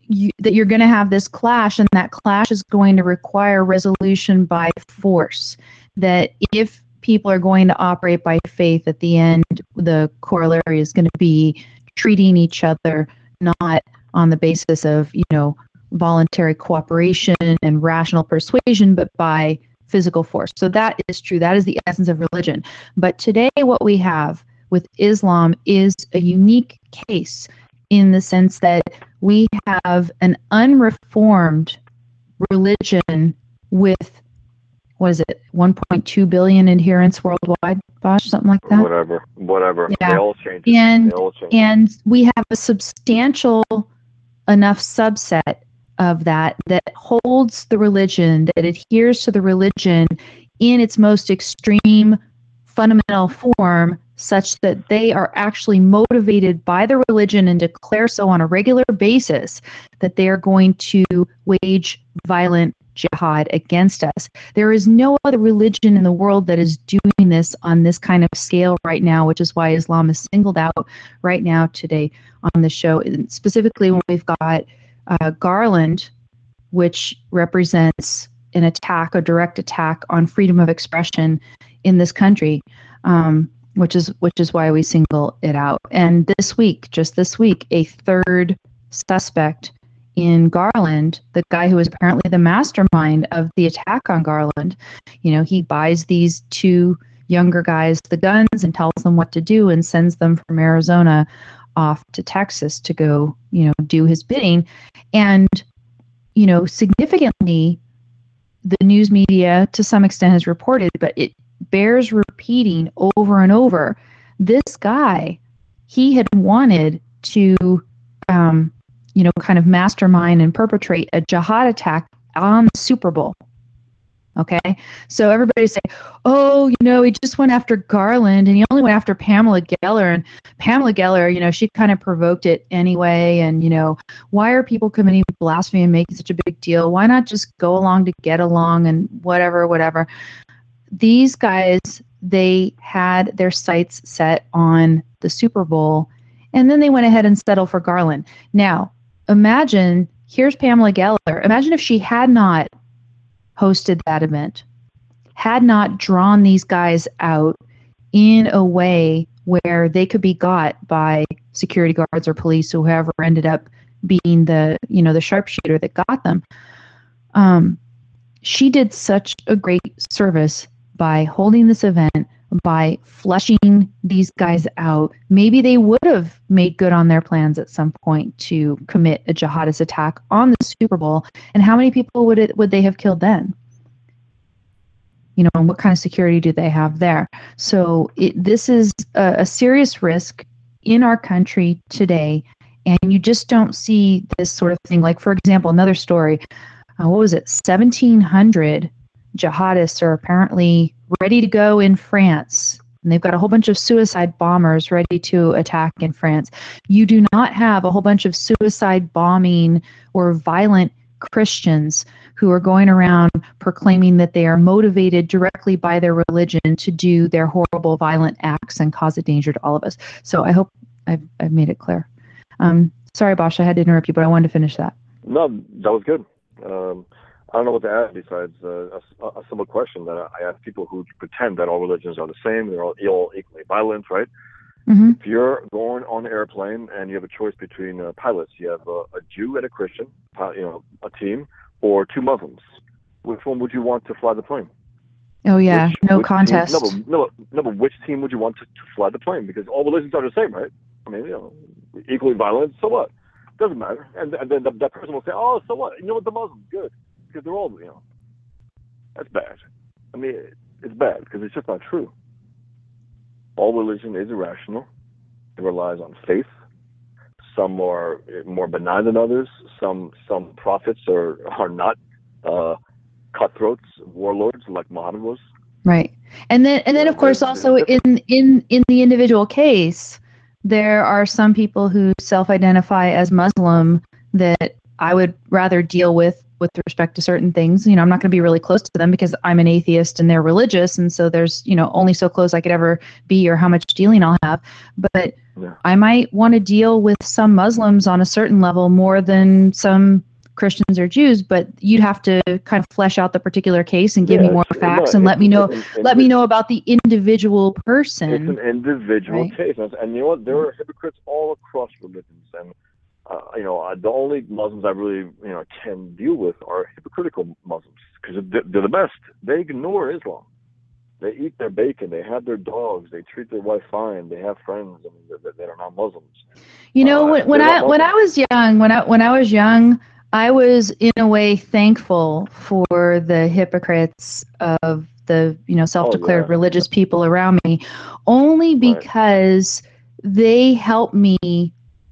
A: you, that you're going to have this clash, and that clash is going to require resolution by force. That if people are going to operate by faith, at the end, the corollary is going to be treating each other not on the basis of you know voluntary cooperation and rational persuasion, but by physical force. So that is true. That is the essence of religion. But today, what we have with Islam is a unique case in the sense that we have an unreformed religion with what is it 1.2 billion adherents worldwide Bosch, something like that
B: Whatever, whatever.
A: Yeah.
B: They all change.
A: And-
B: they all change.
A: and we have a substantial enough subset of that that holds the religion that adheres to the religion in its most extreme fundamental form such that they are actually motivated by the religion and declare so on a regular basis that they are going to wage violent jihad against us. There is no other religion in the world that is doing this on this kind of scale right now, which is why Islam is singled out right now today on the show. And specifically, when we've got uh, Garland, which represents an attack, a direct attack on freedom of expression in this country. Um, which is which is why we single it out. And this week, just this week, a third suspect in Garland, the guy who was apparently the mastermind of the attack on Garland, you know, he buys these two younger guys the guns and tells them what to do and sends them from Arizona off to Texas to go, you know, do his bidding. And, you know, significantly, the news media to some extent has reported, but it bears repeating over and over. This guy, he had wanted to, um, you know, kind of mastermind and perpetrate a jihad attack on the Super Bowl. Okay. So everybody say, oh, you know, he just went after Garland and he only went after Pamela Geller. And Pamela Geller, you know, she kind of provoked it anyway. And, you know, why are people committing blasphemy and making such a big deal? Why not just go along to get along and whatever, whatever? These guys, they had their sights set on the Super Bowl and then they went ahead and settled for Garland. Now, imagine here's Pamela Geller. Imagine if she had not hosted that event, had not drawn these guys out in a way where they could be got by security guards or police or whoever ended up being the you know the sharpshooter that got them um, she did such a great service by holding this event by fleshing these guys out maybe they would have made good on their plans at some point to commit a jihadist attack on the super bowl and how many people would it would they have killed then you know, and what kind of security do they have there? So it, this is a, a serious risk in our country today, and you just don't see this sort of thing. Like, for example, another story. Uh, what was it? 1,700 jihadists are apparently ready to go in France. And they've got a whole bunch of suicide bombers ready to attack in France. You do not have a whole bunch of suicide bombing or violent Christians who are going around proclaiming that they are motivated directly by their religion to do their horrible, violent acts and cause a danger to all of us. So I hope I've, I've made it clear. Um, sorry, Bosch, I had to interrupt you, but I wanted to finish that.
B: No, that was good. Um, I don't know what to add besides uh, a, a, simple question that I ask people who pretend that all religions are the same, they're all, all equally violent, right? Mm-hmm. If you're going on an airplane and you have a choice between uh, pilots, you have a, a Jew and a Christian, you know, a team, or two Muslims, which one would you want to fly the plane?
A: Oh yeah, which, no which contest.
B: Team, no, no, no, but which team would you want to, to fly the plane? Because all religions are the same, right? I mean, you know, equally violent. So what? Doesn't matter. And, and then the, that person will say, "Oh, so what? You know what? The Muslims good because they're all, you know." That's bad. I mean, it's bad because it's just not true. All religion is irrational. It relies on faith. Some are more benign than others. Some some prophets are are not uh, cutthroats, warlords like Muhammad was.
A: Right, and then and then of course also in in in the individual case, there are some people who self-identify as Muslim that I would rather deal with with respect to certain things. You know, I'm not going to be really close to them because I'm an atheist and they're religious, and so there's you know only so close I could ever be or how much dealing I'll have. But yeah. I might want to deal with some Muslims on a certain level more than some Christians or Jews, but you'd have to kind of flesh out the particular case and give yeah, me more facts and let me know let me know about the individual person.
B: It's an individual right? case, and you know what? There are hypocrites all across religions, and uh, you know uh, the only Muslims I really you know can deal with are hypocritical Muslims because they're, they're the best. They ignore Islam they eat their bacon, they have their dogs, they treat their wife fine, they have friends I mean, that, that, are not Muslims.
A: You know, uh, when, when I when I was young, when I when I was young, I was in a way thankful for the hypocrites of the you know self-declared oh, yeah. religious people around me, only because right. they helped me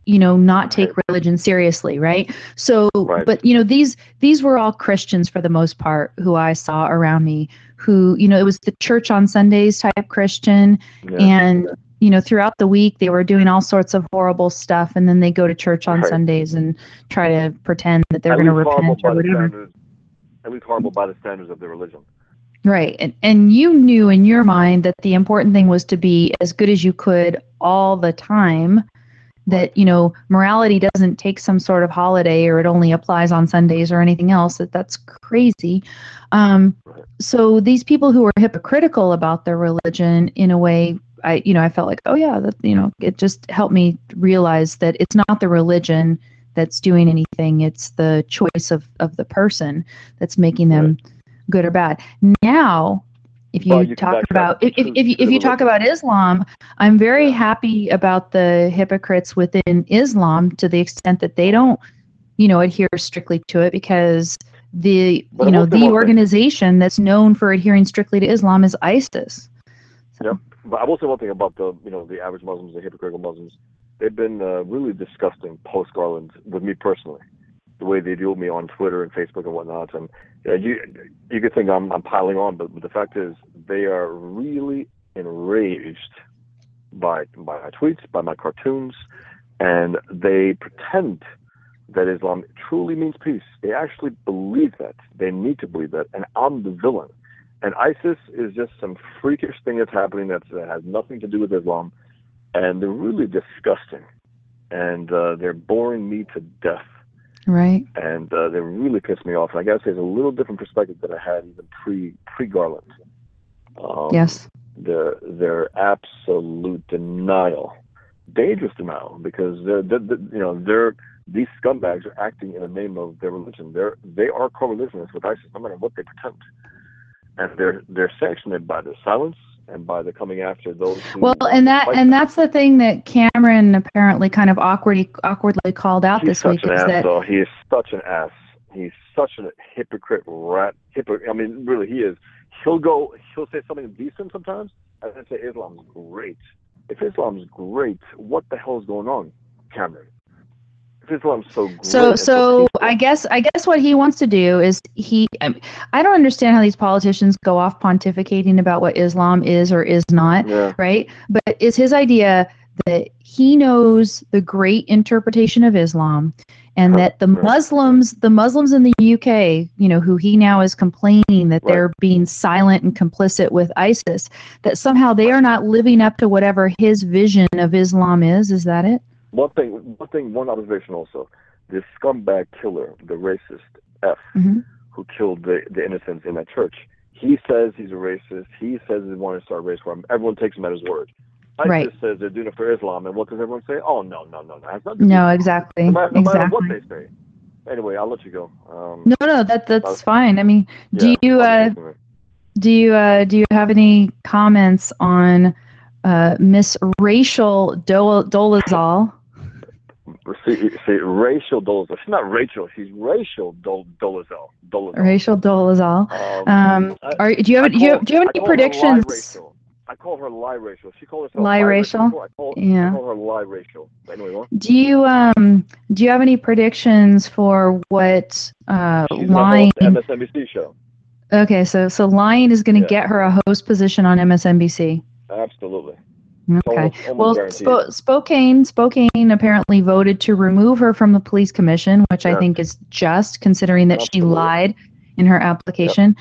A: you know not take right. religion seriously right so right. but you know these these were all christians for the most part who i saw around me who you know it was the church on sundays type christian yeah. and you know throughout the week they were doing all sorts of horrible stuff and then they go to church on right. sundays and try to pretend that they're going to repent or whatever
B: at least horrible by the standards of their religion
A: Right. And, and you knew in your mind that the important thing was to be as good as you could all the time that you know morality doesn't take some sort of holiday or it only applies on sundays or anything else that that's crazy. Um, so these people who are hypocritical about their religion in a way i you know i felt like oh yeah that you know it just helped me realize that it's not the religion that's doing anything it's the choice of of the person that's making them good or bad. Now If you,
B: Well, you
A: talk about if, if, if, you, if you talk about Islam, I'm very
B: Yeah.
A: happy about the hypocrites within Islam to the extent that they don't, you know, adhere strictly to it because the
B: But
A: you know the
B: one thing.
A: organization that's known for adhering strictly to Islam is ISIS.
B: But I will say one thing about the you know the average Muslims, the hypocritical Muslims. They've been uh, really disgusting post Garland with me personally. The way they deal with me on Twitter and Facebook and whatnot, and yeah, you you could think I'm I'm piling on, but, the fact is they are really enraged by by my tweets, by my cartoons, and they pretend that Islam truly means peace. They actually believe that. They need to believe that, and I'm the villain. And ISIS is just some freakish thing that's happening that has nothing to do with Islam, and they're really disgusting, and uh, they're boring me to death,
A: Right.
B: and uh, they really pissed me off. And I gotta say, it's a little different perspective that I had even pre pre Garland. Um,
A: yes.
B: their their absolute denial, dangerous denial, because they're, they're, they're- you know they're these scumbags are acting in the name of their religion. They're they are co-religionists with ISIS, no matter what they pretend, and they're they're sanctioned by their silence and by the coming after those.
A: Well, and that and
B: them.
A: that's the thing that Cameron apparently kind of awkwardly awkwardly called out
B: He's
A: this week is
B: ass,
A: that
B: though. He is such an ass. He's such a hypocrite rat. Hypocrite. I mean, really, he is. He'll go. He'll say something decent sometimes, and then say Islam's great. If Islam's great, what the hell is going on, Cameron? Islam's so
A: so so I guess I guess what he wants to do is he I, don't understand how these politicians go off pontificating about what Islam is or is not
B: yeah,
A: right? But it's his idea that he knows the great interpretation of Islam and that the. Muslims, the Muslims in the UK, you know, who he now is complaining that they're being silent and complicit with ISIS, that somehow they are not living up to whatever his vision of Islam is. Is that it?
B: One thing, one thing, one observation also: this scumbag killer, the racist F,
A: Mhm.
B: who killed the the innocents in that church. He says he's a racist. He says he wanted to start a race war. Everyone takes him at his word. ISIS
A: Right.
B: says they're doing it for Islam, and what does everyone say? Oh no, no, no, no. It has nothing to do
A: No, exactly,
B: No matter, no matter
A: exactly.
B: what they say. Anyway, I'll let you go. Um,
A: No, no, that that's fine. I mean, do you uh, do you uh, do you have any comments on uh, Miss Rachel Dolezal?
B: Rachel Dolezal. She's not Rachel. She's Rachel Dol- Dolezal. Dolezal.
A: Rachel Dolezal.
B: Um,
A: Um,
B: I-
A: are, do you have
B: I
A: do you,
B: call-
A: do you have
B: I
A: any
B: call Lie
A: predictions?
B: I call her lie Rachel. She calls herself
A: Lie Rachel?
B: I call, I
A: Yeah.
B: call her lie Rachel. Anyway.
A: Do you um do you have any predictions for what uh
B: She's
A: lying?
B: the MSNBC show.
A: Okay, so so lying is going to
B: Yeah.
A: get her a host position on MSNBC.
B: Absolutely.
A: Okay.
B: Almost, almost
A: Well. Spo- Spokane, Spokane apparently voted to remove her from the police commission, which I think is just considering that she lied in her application.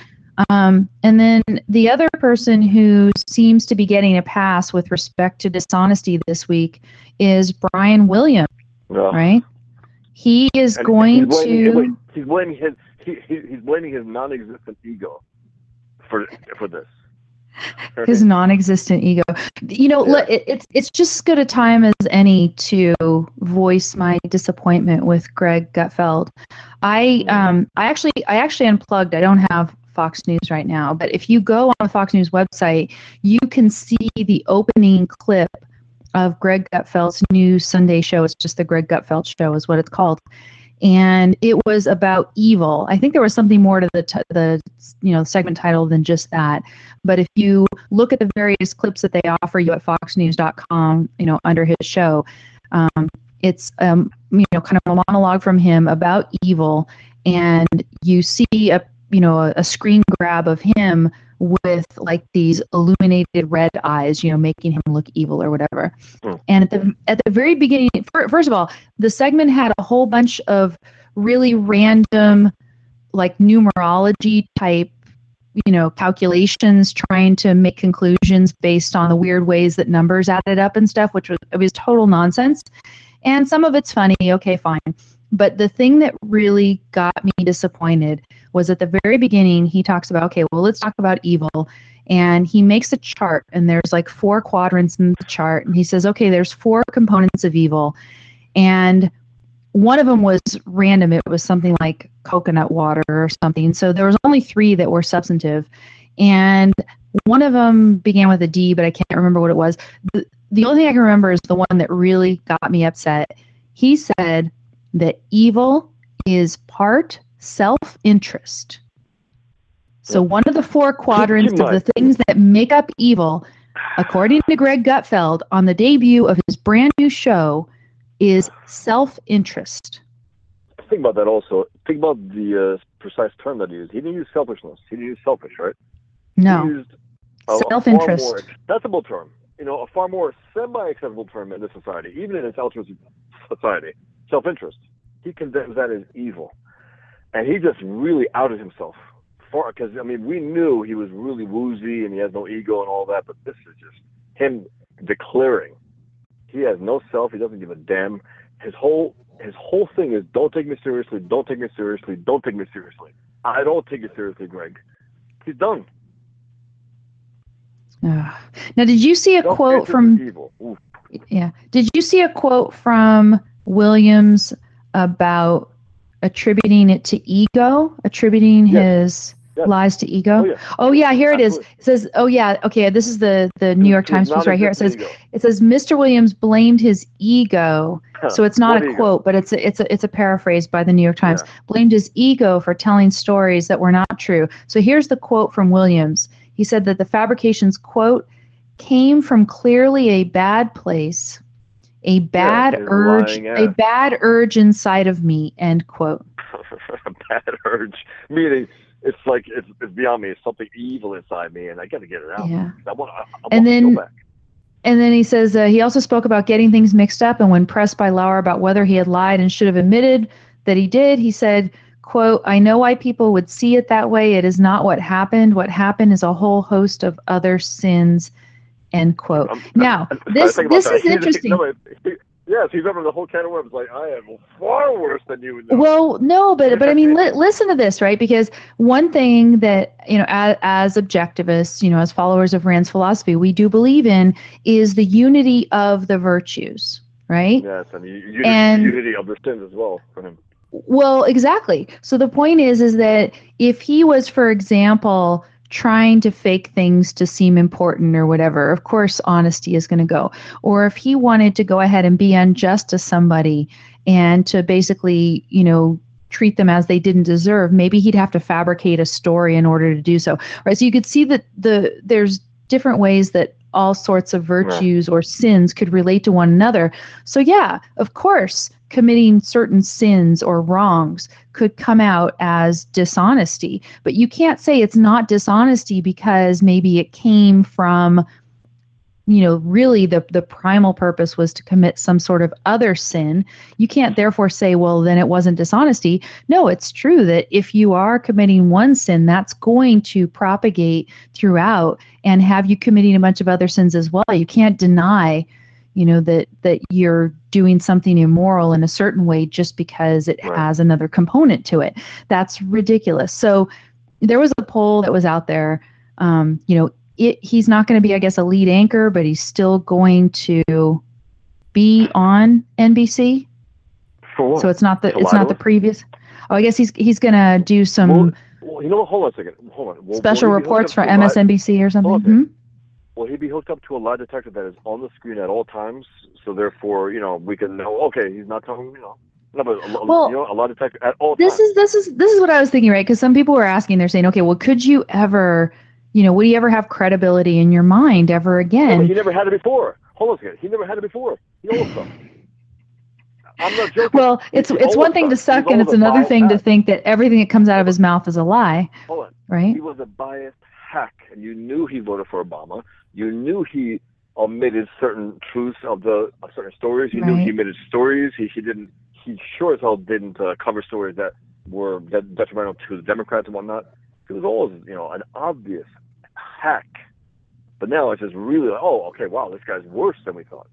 A: Um, and then the other person who seems to be getting a pass with respect to dishonesty this week is Brian Williams,
B: No.
A: right? He is
B: And
A: going
B: he's blaming,
A: to.
B: he's blaming his he, he's blaming his non-existent ego for for this.
A: His non-existent ego. You know,
B: Yeah.
A: it, it's it's just as good a time as any to voice my disappointment with Greg Gutfeld. I um I actually I actually unplugged. I don't have Fox News right now, but if you go on the Fox News website, you can see the opening clip of Greg Gutfeld's new Sunday show. It's just the Greg Gutfeld show, is what it's called. And it was about evil. I think there was something more to the t- the you know segment title than just that. But if you look at the various clips that they offer you at FoxNews.com, you know, under his show, um, it's um, you know kind of a monologue from him about evil, and you see a you know a, a screen grab of him with like these illuminated red eyes, you know, making him look evil or whatever.
B: Hmm.
A: And at the at the very beginning, fir- first of all, the segment had a whole bunch of really random, like numerology type you know calculations trying to make conclusions based on the weird ways that numbers added up and stuff which was it was total nonsense and some of it's funny okay fine but the thing that really got me disappointed was at the very beginning he talks about okay well let's talk about evil. And he makes a chart and there's like four quadrants in the chart and he says okay there's four components of evil. And one of them was random. It was something like coconut water or something. So there was only three that were substantive. And one of them began with a D, but I can't remember what it was. The, the only thing I can remember is the one that really got me upset. He said that evil is part self interest. So, one of the four quadrants of the things that make up evil, according to Greg Gutfeld on the debut of his brand new show, is self interest.
B: Think about that also. Think about the uh, precise term that he used. He didn't use selfishness, he didn't use selfish, right?
A: No.
B: He used
A: self interest.
B: That's a more acceptable term, you know, a far more semi acceptable term in this society, even in its altruistic society self interest. He condemns that as evil. And he just really outed himself for because I mean we knew he was really woozy and he has no ego and all that, but this is just him declaring he has no self. He doesn't give a damn. His whole his whole thing is don't take me seriously. Don't take me seriously. Don't take me seriously. I don't take you seriously, Greg. He's done.
A: Uh, now, did you see a don't quote from? Yeah. Did you see a quote from Williams about attributing it to ego, attributing yes. his yes. lies to ego. Oh yeah. oh yeah. here it is. It says, oh yeah, okay, this is the the New York Times piece right here. It says ego. it says Mr. Williams blamed his ego. so it's not a ego? quote, but it's a, it's a it's a paraphrase by the New York Times. Yeah. Blamed his ego for telling stories that were not true. So here's the quote from Williams. He said that the fabrications quote came from clearly a bad place a bad yeah, urge a bad urge inside of me end quote <laughs>
B: a bad urge meaning it's like it's, it's beyond me. It's something evil inside me, and I got to get it out.
A: Yeah.
B: I want, I, I
A: and then, and then he says uh, he also spoke about getting things mixed up, and when pressed by Lauer about whether he had lied and should have admitted that he did, he said, "quote I know why people would see it that way. It is not what happened. What happened is a whole host of other sins." End quote. Um, now, <laughs> this this is interesting. No,
B: Yes, he's over the whole can of worms. Like I am far worse than you.
A: Know. Well, no, but but I mean, li- <laughs> listen to this, right? Because one thing that you know, as, as objectivists, you know, as followers of Rand's philosophy, we do believe in is the unity of the virtues, right?
B: Yes, and, unity, and unity of the sins as well for him.
A: Well, exactly. So the point is, is that if he was, for example, trying to fake things to seem important or whatever, of course, honesty is going to go. Or if he wanted to go ahead and be unjust to somebody and to basically, you know, treat them as they didn't deserve, maybe he'd have to fabricate a story in order to do so. Right. So you could see that the there's different ways that all sorts of virtues or sins could relate to one another. So yeah, of course, committing certain sins or wrongs could come out as dishonesty. But you can't say it's not dishonesty because maybe it came from you know really the the primal purpose was to commit some sort of other sin. You can't therefore say well then it wasn't dishonesty. No it's true that if you are committing one sin that's going to propagate throughout and have you committing a bunch of other sins as well. You can't deny you know that that you're doing something immoral in a certain way just because it right. has another component to it. That's ridiculous. So there was a poll that was out there um, you know it, he's not going to be i guess a lead anchor but he's still going to be on nbc
B: For
A: so it's not the it's not the previous oh i guess he's he's going to do some well,
B: well, you know hold on a second hold on
A: special reports for msnbc or something hmm?
B: will he be hooked up to a lie detector that is on the screen at all times? So therefore, you know, we can know. Okay, he's not telling you know. No, but a, well, you know, a lie detector at all
A: this
B: times.
A: is this is this is what I was thinking, right? Because some people were asking, they're saying, okay, well, could you ever, you know, would you ever have credibility in your mind ever again?
B: he never had it before. Hold on a second. He never had it before. He owns stuff. I'm not joking.
A: Well, it's it's one thing to suck, and it's another thing to think that everything that comes out of his mouth is a lie.
B: Hold on.
A: Right?
B: He was a biased hack, and you knew he voted for Obama. You knew he omitted certain truths of the uh, certain stories. You right. knew he omitted stories. He he didn't. He sure as hell didn't uh, cover stories that were detrimental to the Democrats and whatnot. It was always you know an obvious hack. But now it's just really like, oh, okay, wow, this guy's worse than we thought.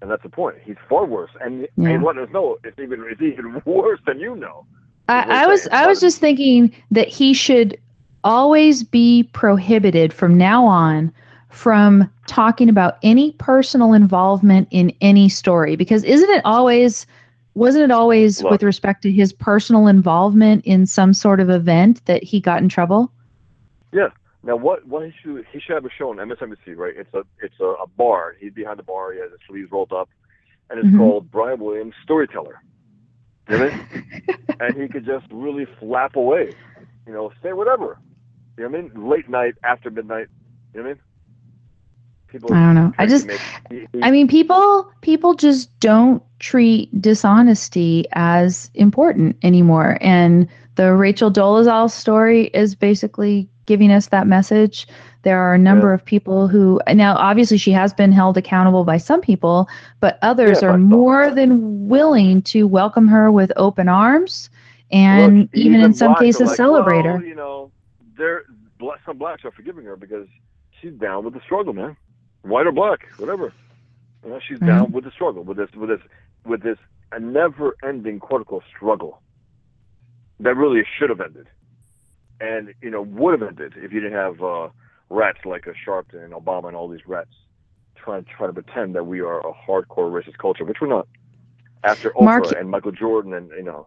B: And that's the point. He's far worse. And yeah. and let us know it's even it's even <laughs> worse than you know.
A: I, I was I was just thinking that he should always be prohibited from now on from talking about any personal involvement in any story because isn't it always wasn't it always with respect to his personal involvement in some sort of event that he got in trouble
B: yeah Now, what what he should he should have a show on MSNBC, right? It's a it's a, a bar. He's behind the bar. He has his sleeves rolled up, and it's
A: Mhm.
B: called Brian Williams Storyteller. You know I mean? and he could just really flap away, you know, say whatever. You know what I mean? Late night, after midnight. You know what I mean? People.
A: I don't know. I just
B: make- he- he-
A: I mean, people people just don't treat dishonesty as important anymore. And the Rachel Dolezal story is basically giving us that message. There are a number
B: Yeah.
A: of people who now obviously she has been held accountable by some people, but others
B: Yeah,
A: are more than willing to welcome her with open arms and
B: Look,
A: even in some cases
B: like,
A: celebrate
B: well,
A: her.
B: You know, they're bla- some blacks are forgiving her because she's down with the struggle, man. White or black, whatever. You know, she's
A: Mhm.
B: down with the struggle, with this, with this, with this a never-ending quote unquote struggle that really should have ended, and you know would have ended if you didn't have uh, rats like a Sharpton and Obama and all these rats trying trying to pretend that we are a hardcore racist culture, which we're not. After Oprah
A: Mark-
B: and Michael Jordan and you know.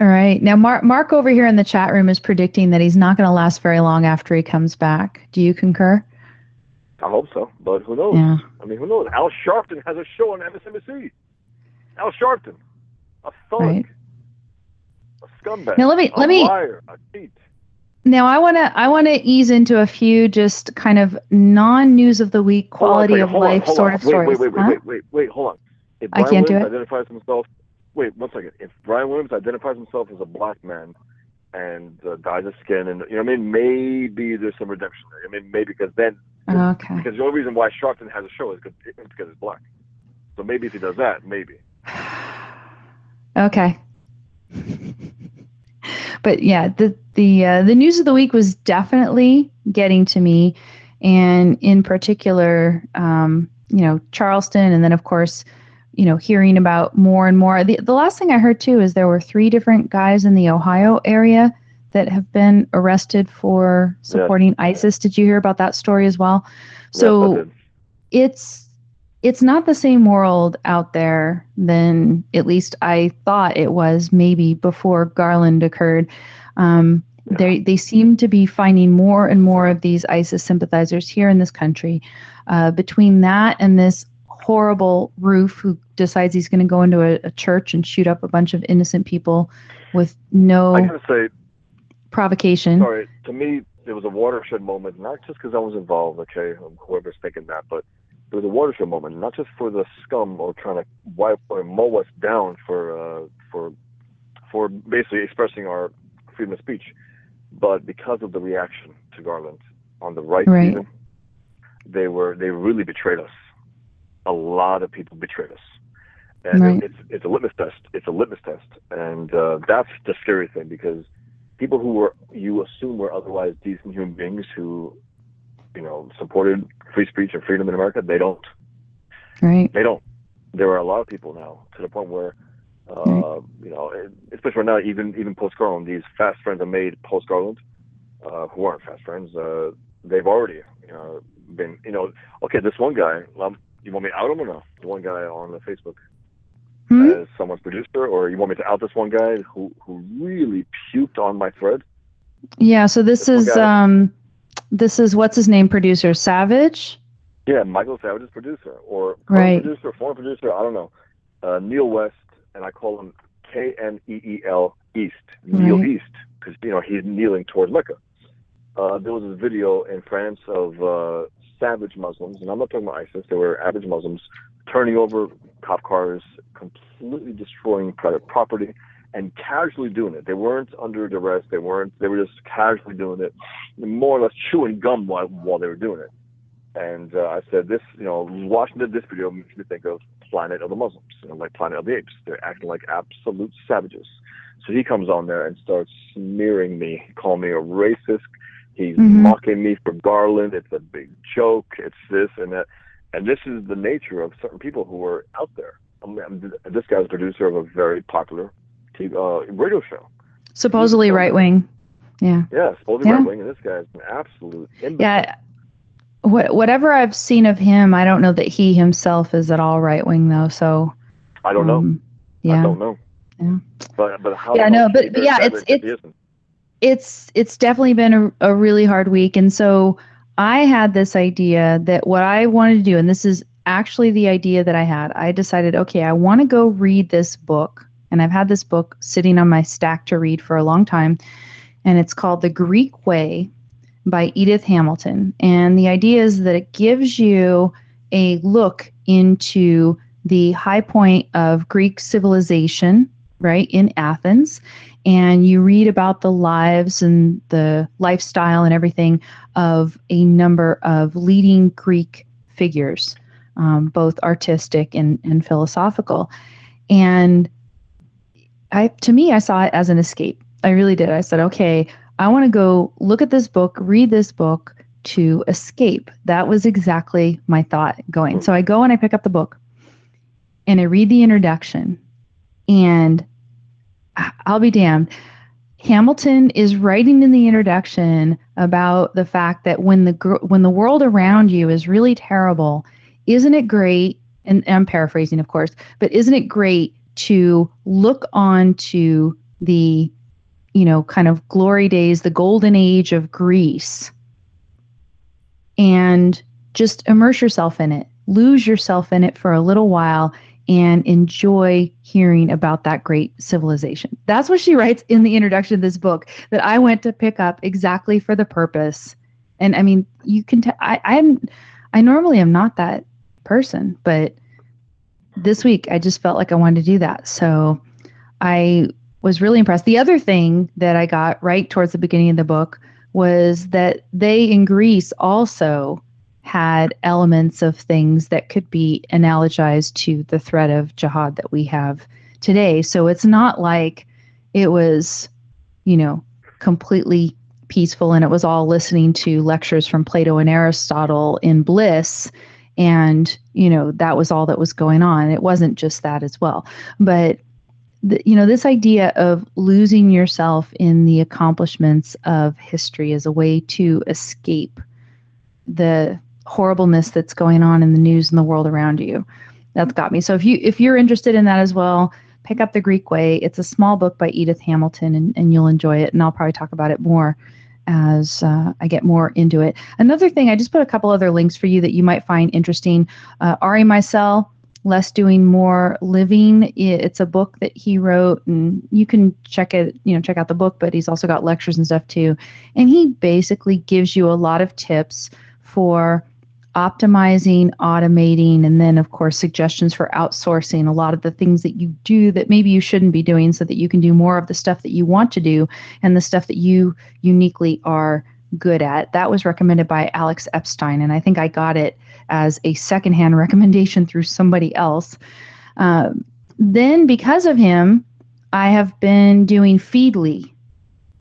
A: All right. Now Mark Mark over here in the chat room is predicting that he's not going to last very long after he comes back. Do you concur?
B: I hope so, but who knows?
A: Yeah.
B: I mean, who knows? Al Sharpton has a show on MSNBC. Al Sharpton, a thug,
A: Right.
B: a scumbag,
A: Now let me
B: a
A: let me
B: liar, a cheat.
A: Now I want to I want to ease into a few just kind of non-news of the week
B: Hold on
A: quality of
B: on,
A: life sort
B: on.
A: of
B: wait,
A: stories.
B: Wait, wait, wait,
A: Huh?
B: wait, wait, wait, hold on. If
A: I can't do it.
B: identifies himself, wait one second. If Brian Williams identifies himself as a black man and uh, dyes his skin, and you know, what I mean, maybe there's some redemption there. I mean, maybe because then
A: Okay.
B: because the only reason why Sharpton has a show is because it's because it's black. So maybe if he does that, maybe. <sighs>
A: Okay. But yeah, the the uh, the news of the week was definitely getting to me, and in particular, um, you know, Charleston, and then of course, you know, hearing about more and more. The the last thing I heard too is there were three different guys in the Ohio area that have been arrested for supporting ISIS. Did you hear about that story as well? So it's it's not the same world out there than at least I thought it was maybe before Garland occurred. Um,
B: Yeah.
A: They they seem to be finding more and more of these ISIS sympathizers here in this country. Uh, between that and this horrible roof who decides he's going to go into a, a church and shoot up a bunch of innocent people with no
B: I gotta say,
A: provocation.
B: sorry. To me, it was a watershed moment, not just because I was involved. Okay, whoever's thinking that, but it was a watershed moment, not just for the scum or trying to wipe or mow us down for uh, for for basically expressing our freedom of speech, but because of the reaction to Garland on the right.
A: Right.
B: Even, they were they really betrayed us. A lot of people betrayed us. And
A: Right.
B: it's it's a litmus test. It's a litmus test, and uh, that's the scary thing because people who were you assume were otherwise decent human beings who, you know, supported free speech and freedom in America, they don't.
A: Right.
B: They don't. There are a lot of people now to the point where, uh,
A: Right.
B: you know, especially right now, even even post Garland, these fast friends are made post Garland, uh, who aren't fast friends. Uh, they've already, you know, been, you know, okay, this one guy. Um, you want me to out him or no? The one guy on the Facebook
A: Hmm?
B: as someone's producer, or you want me to out this one guy who who really puked on my thread?
A: Yeah, so this
B: This
A: is um this is what's his name producer Savage.
B: Yeah, Michael Savage's producer, or
A: Right.
B: producer, former producer, I don't know. Uh, Neil West, and I call him K N E E L East, Neil
A: Right.
B: East, because you know he's kneeling towards Mecca. Uh, there was this video in France of uh, savage Muslims, and I'm not talking about ISIS. They were average Muslims turning over cop cars, completely destroying private property, and casually doing it. They weren't under duress. They weren't. They were just casually doing it, more or less chewing gum while while they were doing it. And uh, I said, this, you know, watching this video makes me think of Planet of the Muslims, you know, like Planet of the Apes. They're acting like absolute savages. So he comes on there and starts smearing me, calling me a racist. He's
A: Mhm.
B: mocking me for Garland. It's a big joke. It's this and that. And this is the nature of certain people who are out there. I mean, this guy's a producer of a very popular TV, uh, radio show.
A: Supposedly right wing. Yeah.
B: Yeah, supposedly
A: Yeah.
B: right wing, and this guy's an absolute imbecile.
A: Yeah. What, whatever I've seen of him, I don't know that he himself is at all right wing though. So
B: I don't know.
A: Yeah.
B: I don't know.
A: Yeah.
B: But but how?
A: Yeah, no, but- but yeah, it's-
B: savage if he
A: it's- it's it's definitely been a, a really hard week, and so I had this idea that what I wanted to do, and this is actually the idea that I had. I decided, okay, I want to go read this book, and I've had this book sitting on my stack to read for a long time, and it's called The Greek Way by Edith Hamilton. And the idea is that it gives you a look into the high point of Greek civilization, right, in Athens. And you read about the lives and the lifestyle and everything of a number of leading Greek figures, um, both artistic and, and philosophical. And I, to me, I saw it as an escape. I really did. I said, okay, I want to go look at this book, read this book to escape. That was exactly my thought going. So I go and I pick up the book and I read the introduction, and I'll be damned. Hamilton is writing in the introduction about the fact that when the when the world around you is really terrible, isn't it great? And, and I'm paraphrasing, of course, but isn't it great to look on to the, you know, kind of glory days, the golden age of Greece, and just immerse yourself in it, lose yourself in it for a little while, and enjoy hearing about that great civilization. That's what she writes in the introduction of this book that I went to pick up exactly for the purpose. And I mean, you can tell I, I'm I normally am not that person, but this week I just felt like I wanted to do that. So I was really impressed. The other thing that I got right towards the beginning of the book was that they in Greece also had elements of things that could be analogized to the threat of jihad that we have today. So it's not like it was, you know, completely peaceful and it was all listening to lectures from Plato and Aristotle in bliss and you know that was all that was going on it wasn't just that as well but the, you know this idea of losing yourself in the accomplishments of history as a way to escape the horribleness that's going on in the news and the world around you. That's got me. So if you if you're interested in that as well, pick up the Greek Way. It's a small book by Edith Hamilton, and, and you'll enjoy it. And I'll probably talk about it more as uh, I get more into it. Another thing, I just put a couple other links for you that you might find interesting. Uh, Ari Meisel, Less Doing More Living. It's a book that he wrote, and you can check it, you know, check out the book, but he's also got lectures and stuff too. And he basically gives you a lot of tips for optimizing, automating, and then, of course, suggestions for outsourcing a lot of the things that you do that maybe you shouldn't be doing so that you can do more of the stuff that you want to do and the stuff that you uniquely are good at. That was recommended by Alex Epstein, and I think I got it as a secondhand <laughs> recommendation through somebody else. Uh, then, because of him, I have been doing Feedly.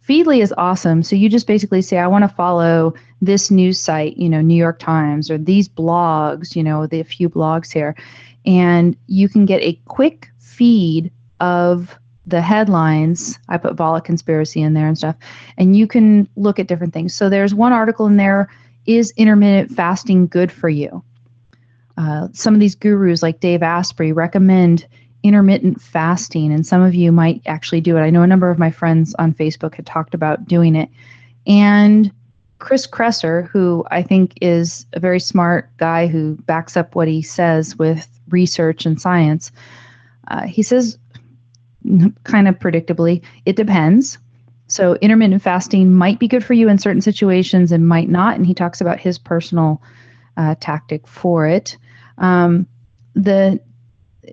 A: Feedly is awesome. So you just basically say, I want to follow this news site, you know, New York Times, or these blogs, you know, the few blogs here, and you can get a quick feed of the headlines. I put Volokh conspiracy in there and stuff, and you can look at different things. So there's one article in there: Is intermittent fasting good for you? Uh, some of these gurus, like Dave Asprey, recommend intermittent fasting, and some of you might actually do it. I know a number of my friends on Facebook had talked about doing it, and Chris Kresser, who I think is a very smart guy who backs up what he says with research and science, uh, he says, kind of predictably, it depends. So, intermittent fasting might be good for you in certain situations and might not. And he talks about his personal uh, tactic for it. Um, the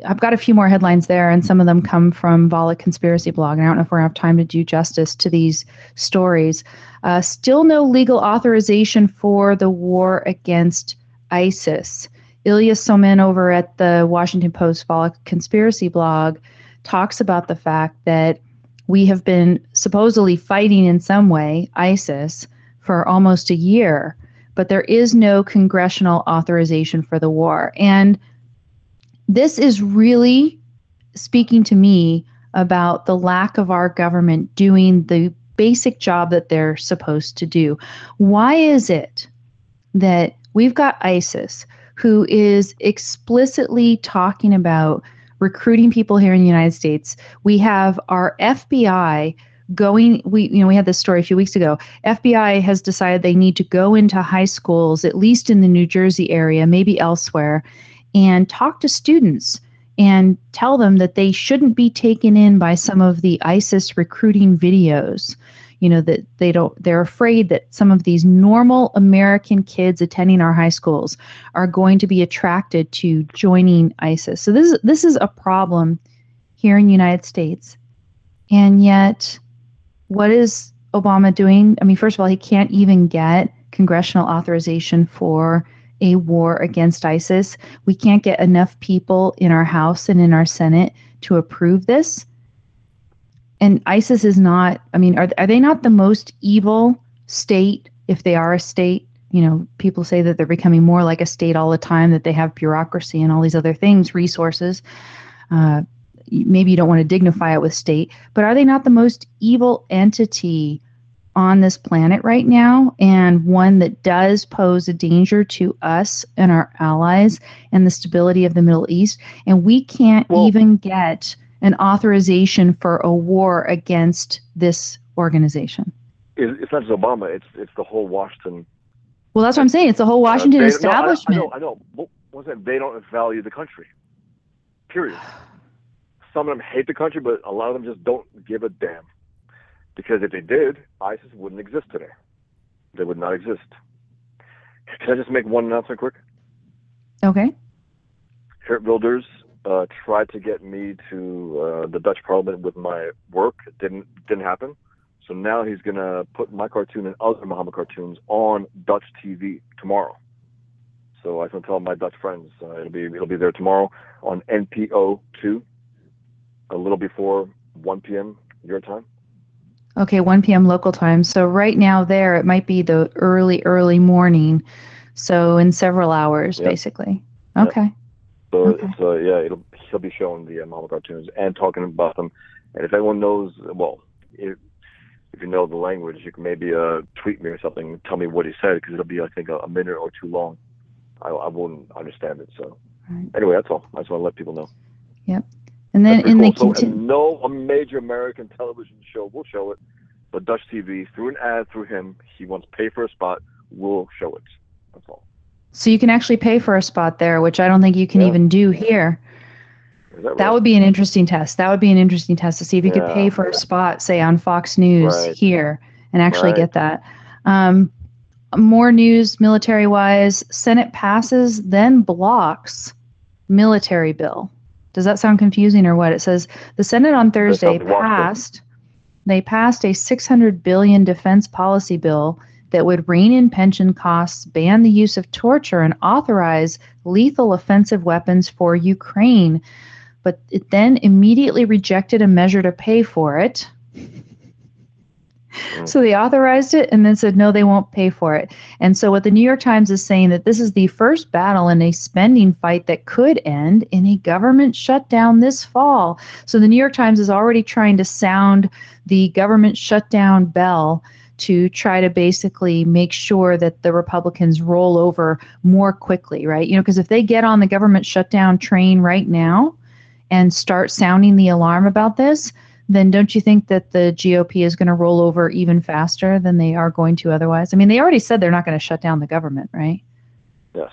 A: I've got a few more headlines there, and some of them come from Volokh Conspiracy Blog. And I don't know if we're going to have time to do justice to these stories. Uh, still no legal authorization for the war against ISIS. Ilya Somin over at the Washington Post Volokh Conspiracy Blog talks about the fact that we have been supposedly fighting in some way ISIS for almost a year, but there is no congressional authorization for the war. And this is really speaking to me about the lack of our government doing the basic job that they're supposed to do. Why is it that we've got ISIS who is explicitly talking about recruiting people here in the United States? We have our FBI going we you know we had this story a few weeks ago fbi has decided they need to go into high schools at least in the new jersey area maybe elsewhere and talk to students and tell them that they shouldn't be taken in by some of the isis recruiting videos. You know that they don't they're afraid that some of these normal american kids attending our high schools are going to be attracted to joining isis. So this is this is a problem here in the united states. And yet what is obama doing? I mean first of all he can't even get congressional authorization for a war against isis we can't get enough people in our house and in our senate to approve this and ISIS is not, I mean, are, are they not the most evil state if they are a state? You know, people say that they're becoming more like a state all the time, that they have bureaucracy and all these other things, resources. Uh, maybe you don't want to dignify it with state, but are they not the most evil entity on this planet right now and one that does pose a danger to us and our allies and the stability of the Middle East? And we can't well, even get an authorization for a war against this organization.
B: It's not just Obama; it's it's the whole Washington.
A: Well, that's what I'm saying. It's the whole Washington uh, they, establishment.
B: No, I, I know. I know. What's that? They don't value the country. Period. <sighs> Some of them hate the country, but a lot of them just don't give a damn. Because if they did, ISIS wouldn't exist today. They would not exist. Can I just make one announcement quick?
A: Okay.
B: Geert Wilders uh, tried to get me to uh, the Dutch Parliament with my work. It didn't didn't happen. So now he's gonna put my cartoon and other Muhammad cartoons on Dutch TV tomorrow. So I can tell my Dutch friends uh, it'll be it'll be there tomorrow on NPO two, a little before 1 p.m. your time.
A: Okay, 1 p.m. local time. So right now there it might be the early early morning. So in several hours, yep. basically. Okay. Yep.
B: So, okay. so yeah, it'll he'll be showing the uh, Marvel cartoons and talking about them. And if anyone knows, well, if, if you know the language, you can maybe uh, tweet me or something, tell me what he said because it'll be I think a, a, minute or two long. I, I won't understand it. So right. anyway, that's all. I just want to let people know.
A: Yep. And then in
B: cool. the so, no a major American television show will show it, but Dutch TV through an ad through him, he wants to pay for a spot, will show it. That's all.
A: So you can actually pay for a spot there, which I don't think you can yeah. even do here. That, that, would be an interesting test. That would be an interesting test to see if you yeah. could pay for a spot, say on Fox News right. here, and actually right. get that. Um, more news, military wise. Senate passes, then blocks military bill. Does that sound confusing or what? It says the Senate on Thursday passed. They passed a 600 billion defense policy bill that would rein in pension costs, ban the use of torture, and authorize lethal offensive weapons for Ukraine. But it then immediately rejected a measure to pay for it. Mm. So they authorized it and then said, no, they won't pay for it. And so what the New York Times is saying that this is the first battle in a spending fight that could end in a government shutdown this fall. So the New York Times is already trying to sound the government shutdown bell to try to basically make sure that the Republicans roll over more quickly, right? You know, because if they get on the government shutdown train right now and start sounding the alarm about this, then don't you think that the GOP is going to roll over even faster than they are going to otherwise? I mean, they already said they're not going to shut down the government, right?
B: Yes.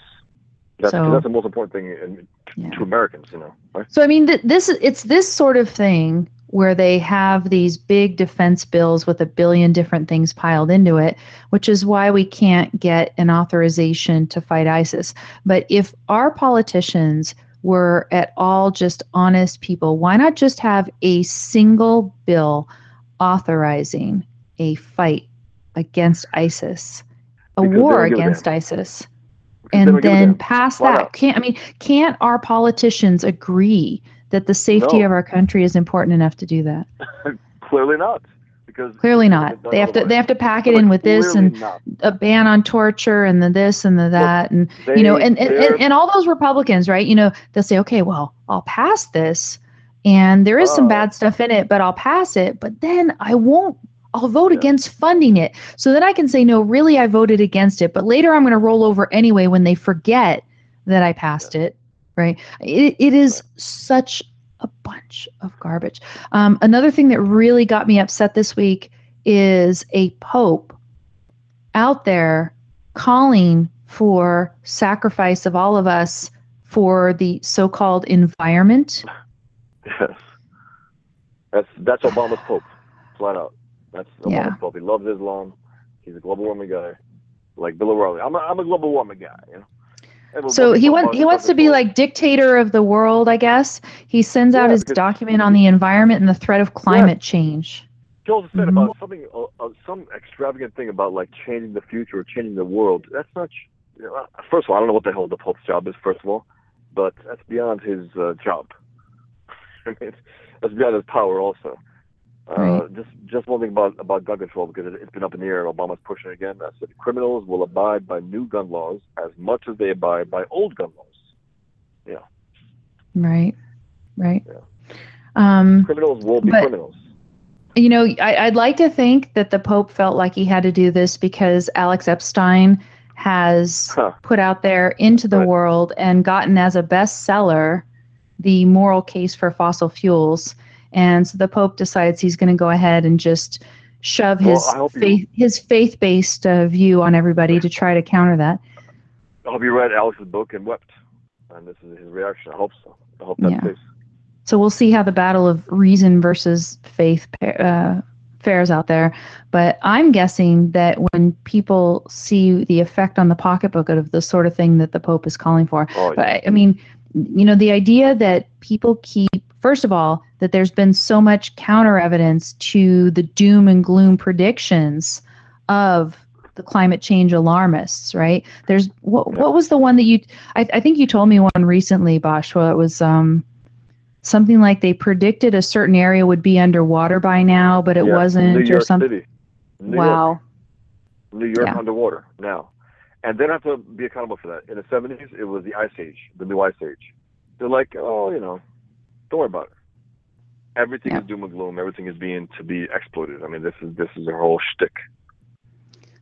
B: That's, so, that's the most important thing in, yeah. to Americans, you know. Right?
A: So I mean, th- this it's this sort of thing where they have these big defense bills with a billion different things piled into it, which is why we can't get an authorization to fight ISIS. But if our politicians were at all just honest people, why not just have a single bill authorizing a fight against ISIS, a because war against ISIS? and then pass that. Can't I mean? Can't our politicians agree that the safety no. of our country is important enough to do that? <laughs>
B: Clearly not. Because
A: clearly not. They have to they have to pack it in with this and not. a ban on torture and the this and the that and they, you know and, and, and, and all those Republicans, right? You know, they'll say, okay, well, I'll pass this and there is some bad stuff in it, but I'll pass it. But then I won't I'll vote yeah. against funding it. So then I can say, no, really, I voted against it. But later I'm going to roll over anyway when they forget that I passed yeah. it right? It, it is such a bunch of garbage. Um, another thing that really got me upset this week is a pope out there calling for sacrifice of all of us for the so-called environment.
B: Yes, that's that's Obama's pope, flat out. That's Obama's
A: Yeah.
B: pope. He loves Islam. He's a global warming guy, like Bill O'Reilly. I'm a, I'm a global warming guy. You know.
A: So he wants he wants to be like dictator of the world, I guess. He sends out his document on the environment and the threat of climate change.
B: He also said
A: Mhm.
B: about something, uh, uh, some extravagant thing about like changing the future or changing the world. That's not. You know, uh, first of all, I don't know what the hell the Pope's job is. First of all, but that's beyond his uh, job. <laughs> I mean, that's beyond his power also. Uh,
A: Right.
B: Just just one thing about about gun control because it, it's been up in the air. Obama's pushing it again. I said criminals will abide by new gun laws as much as they abide by old gun laws. Yeah.
A: Right. Right.
B: Yeah.
A: Um,
B: Criminals will be
A: But-
B: criminals.
A: you know, I, I'd like to think that the Pope felt like he had to do this because Alex Epstein has
B: Huh.
A: put out there into the
B: Right.
A: world and gotten as a bestseller the moral case for fossil fuels. And so the Pope decides he's going to go ahead and just shove his
B: I hope you-
A: faith his faith based uh, view on everybody to try to counter that.
B: I hope you read Alex's book and wept, and this is his reaction. I hope so. I hope that's
A: Yeah.
B: the case.
A: So we'll see how the battle of reason versus faith uh, fares out there. But I'm guessing that when people see the effect on the pocketbook of the sort of thing that the Pope is calling for,
B: Oh,
A: but I, I mean, you know, the idea that people keep, first of all, that there's been so much counter evidence to the doom and gloom predictions of the climate change alarmists, right? There's what what was the one that you I, I think you told me one recently, Boshua. It was um something like they predicted a certain area would be underwater by now, but it
B: Yeah,
A: wasn't
B: New
A: or
B: York
A: something.
B: City. New
A: wow.
B: York, New York
A: Yeah.
B: underwater now, and they don't have to be accountable for that. In the '70s, it was the Ice Age, the new Ice Age. They're like, oh, you know, don't worry about it. Everything
A: Yeah.
B: is doom and gloom. Everything is being to be exploited. I mean, this is this is their whole shtick.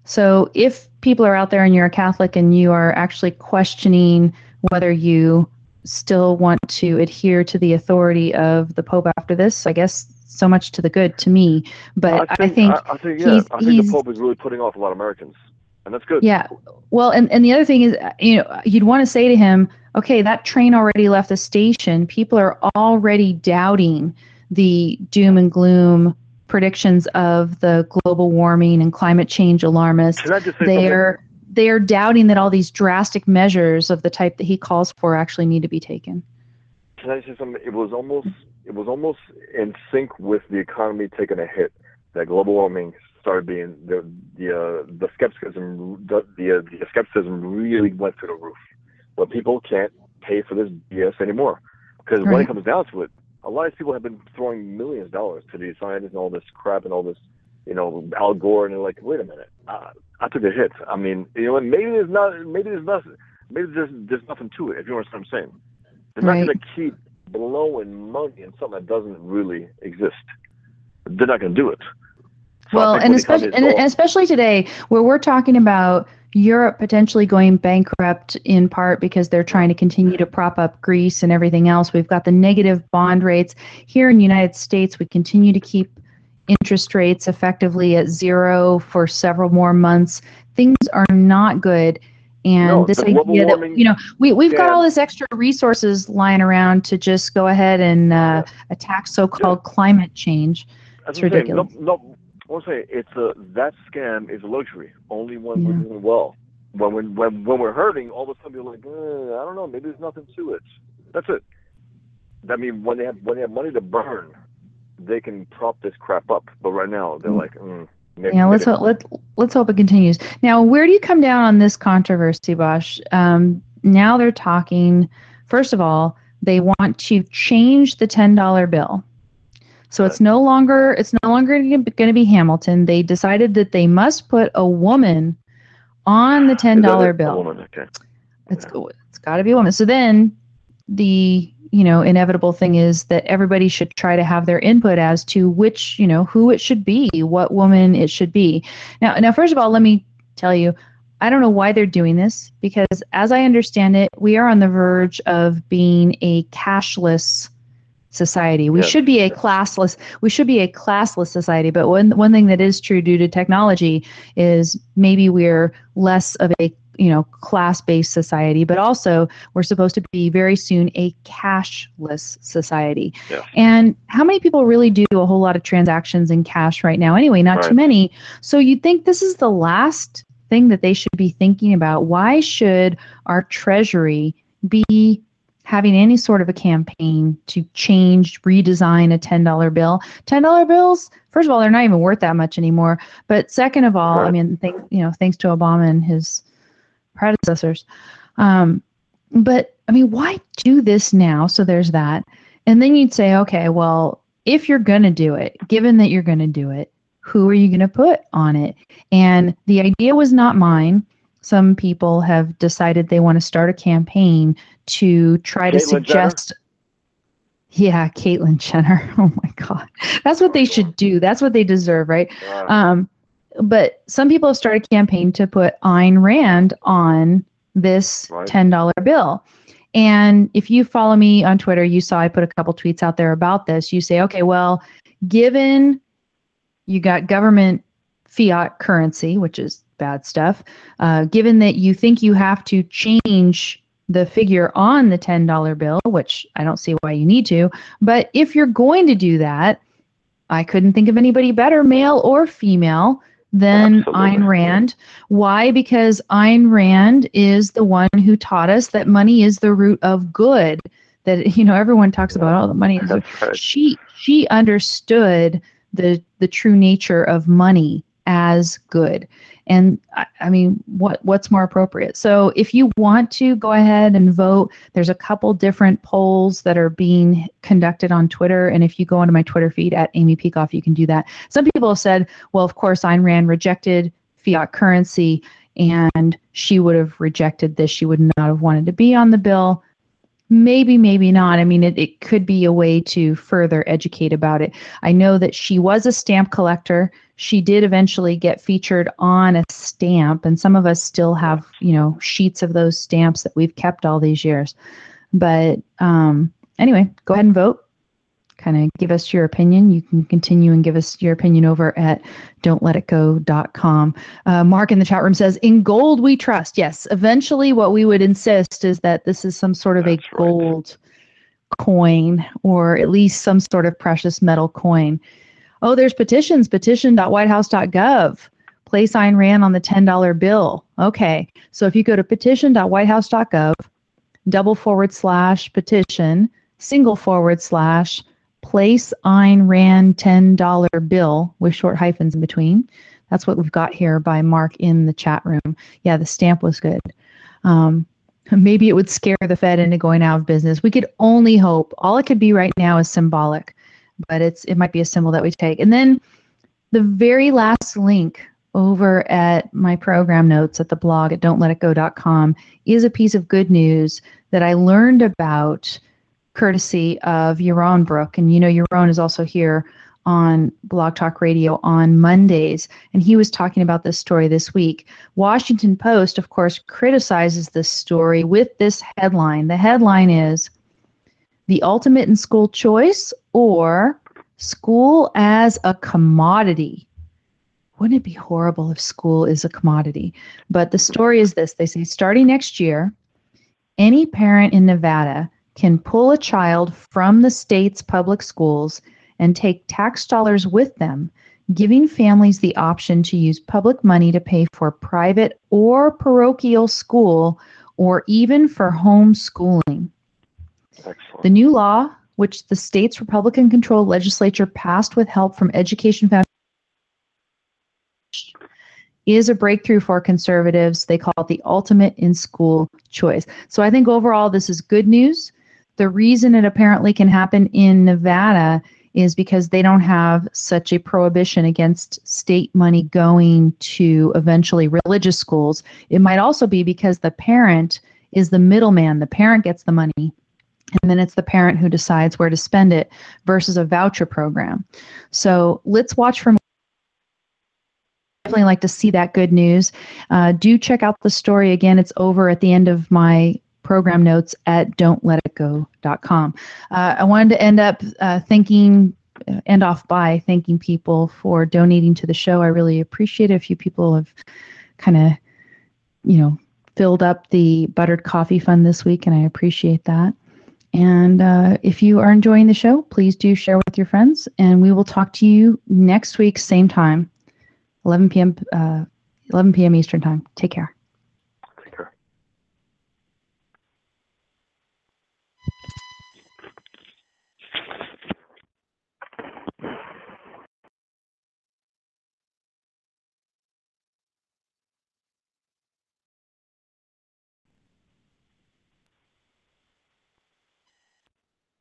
A: So if people are out there and you're a Catholic and you are actually questioning whether you still want to adhere to the authority of the Pope after this, I guess so much to the good to me. But I think,
B: I, I think yeah,
A: he's-
B: I think
A: he's-
B: the Pope is really putting off a lot of Americans, and that's good.
A: yeah. Well, and, and the other thing is, you know, you'd want to say to him, okay, that train already left the station. People are already doubting the doom and gloom predictions of the global warming and climate change alarmists.
B: Can I something?
A: they're they're doubting that all these drastic measures of the type that he calls for actually need to be taken.
B: Can I say something? It was almost it was almost in sync with the economy taking a hit that global warming started being the the uh, the skepticism the the, uh, the skepticism really went through the roof. Where people can't pay for this BS anymore because when it comes down to it, a lot of people have been throwing millions of dollars to these scientists and all this crap and all this, you know, Al Gore, and they're like, wait a minute, uh, I took a hit. I mean, you know, maybe there's not, maybe there's nothing, maybe there's there's nothing to it. If you understand what I'm saying, they're not going to keep blowing money in something that doesn't really exist. They're not going to do it. So
A: well, and especially and, and especially today, where we're talking about Europe potentially going bankrupt in part because they're trying to continue to prop up Greece and everything else. We've got the negative bond rates here in the United States. We continue to keep interest rates effectively at zero for several more months. Things are not good. And
B: No,
A: this idea that you know we we've got all this extra resources lying around to just go ahead and uh, attack so-called climate change.
B: That's
A: It's
B: what I'm saying.
A: ridiculous.
B: No, no, I want to say it's a that scam is a luxury only when we're doing well. When when when when we're hurting, all of a sudden you're like, eh, I don't know, maybe there's nothing to it. That's it. I mean, when they have when they have money to burn, they can prop this crap up. But right now, they're like, mm, maybe,
A: Yeah, let's hope, let let's hope it continues. Now, where do you come down on this controversy, Bosch? Um, now they're talking. First of all, they want to change the ten dollar bill, so it's no longer it's no longer going to be Hamilton. They decided that they must put a woman on the ten dollar bill.
B: woman, okay.
A: It's it's got to be a woman. So then the you know inevitable thing is that everybody should try to have their input as to which you know who it should be, what woman it should be. Now now first of all, let me tell you, I don't know why they're doing this because as I understand it, we are on the verge of being a cashless society. We
B: Yes,
A: should be a classless we should be a classless society, but one one thing that is true due to technology is maybe we're less of a you know class-based society, but also we're supposed to be very soon a cashless society.
B: Yes.
A: And how many people really do a whole lot of transactions in cash right now? Anyway, not too many. So you'd think this is the last thing that they should be thinking about. Why should our treasury be having any sort of a campaign to change, redesign a $10 bill? $10 bills, first of all, they're not even worth that much anymore. But second of all, I mean, thank, you know, thanks to Obama and his predecessors. Um, but I mean, why do this now? So there's that. And then you'd say, okay, well, if you're going to do it, given that you're going to do it, who are you going to put on it? And the idea was not mine. Some people have decided they want to start a campaign to try to
B: Caitlyn Jenner?
A: suggest. Yeah, Caitlyn Jenner. <laughs> Oh my God. That's what they should do. That's what they deserve, right?
B: Uh,
A: Um, but some people have started a campaign to put Ayn Rand on this
B: Right.
A: $10 bill. And if you follow me on Twitter, you saw I put a couple tweets out there about this. You say, okay, well, given you got government fiat currency, which is bad stuff, uh, given that you think you have to change the figure on the $10 bill, which I don't see why you need to, but if you're going to do that, I couldn't think of anybody better, male or female, than
B: Absolutely.
A: Ayn Rand. Why? Because Ayn Rand is the one who taught us that money is the root of good. That <laughs> you know everyone talks about, oh, the money
B: that's right.
A: she she understood the the true nature of money as good and I, I mean what what's more appropriate? So if you want to go ahead and vote. There's a couple different polls that are being conducted on twitter. And if you go onto my twitter feed at amy peikoff you can do that. Some people have said well of course ayn rand rejected fiat currency and she would have rejected this. She would not have wanted to be on the bill. Maybe maybe not. I mean it, it could be a way to further educate about it. I know that she was a stamp collector she did eventually get featured on a stamp and some of us still have you know sheets of those stamps that we've kept all these years. But um, anyway go ahead and vote. Kind of give us your opinion. You can continue and give us your opinion over at don'tletitgo.com uh, mark in the chat room says in gold we trust. Yes eventually what we would insist is that this is some sort of
B: That's
A: a
B: right.
A: gold coin or at least some sort of precious metal coin oh there's petitions petition.whitehouse.gov place Ayn Rand on the $10 bill okay so if you go to petition.whitehouse.gov double forward slash petition single forward slash place Ayn Rand $10 bill with short hyphens in between. That's what we've got here by Mark in the chat room. Yeah, the stamp was good. Um, maybe it would scare the Fed into going out of business. We could only hope. All it could be right now is symbolic, but it's it might be a symbol that we take. And then the very last link over at my program notes at the blog at don'tletitgo.com is a piece of good news that I learned about courtesy of Yaron Brook. And you know, Yaron is also here on Blog Talk Radio on Mondays. And he was talking about this story this week. Washington Post, of course, criticizes this story with this headline. The headline is The Ultimate in School Choice or School as a Commodity. Wouldn't it be horrible if school is a commodity? But the story is this they say starting next year, any parent in Nevada can pull a child from the state's public schools and take tax dollars with them, giving families the option to use public money to pay for private or parochial school or even for homeschooling.
B: Excellent.
A: The new law, which the state's Republican controlled legislature passed with help from Education Foundation, is a breakthrough for conservatives. They call it the ultimate in school choice. So I think overall, this is good news. The reason it apparently can happen in Nevada is because they don't have such a prohibition against state money going to eventually religious schools. It might also be because the parent is the middleman. The parent gets the money, and then it's the parent who decides where to spend it versus a voucher program. So let's watch for definitely like to see that good news. Uh, do check out the story again. It's over at the end of my program notes at don'tletitgo.com. Uh, I wanted to end up uh, thanking, uh, end off by thanking people for donating to the show. I really appreciate it. A few people have kind of, you know, filled up the buttered coffee fund this week, and I appreciate that. And uh, if you are enjoying the show, please do share with your friends. And we will talk to you next week, same time, 11 p.m. Uh, 11 p.m. Eastern time. Take care.
B: Take care.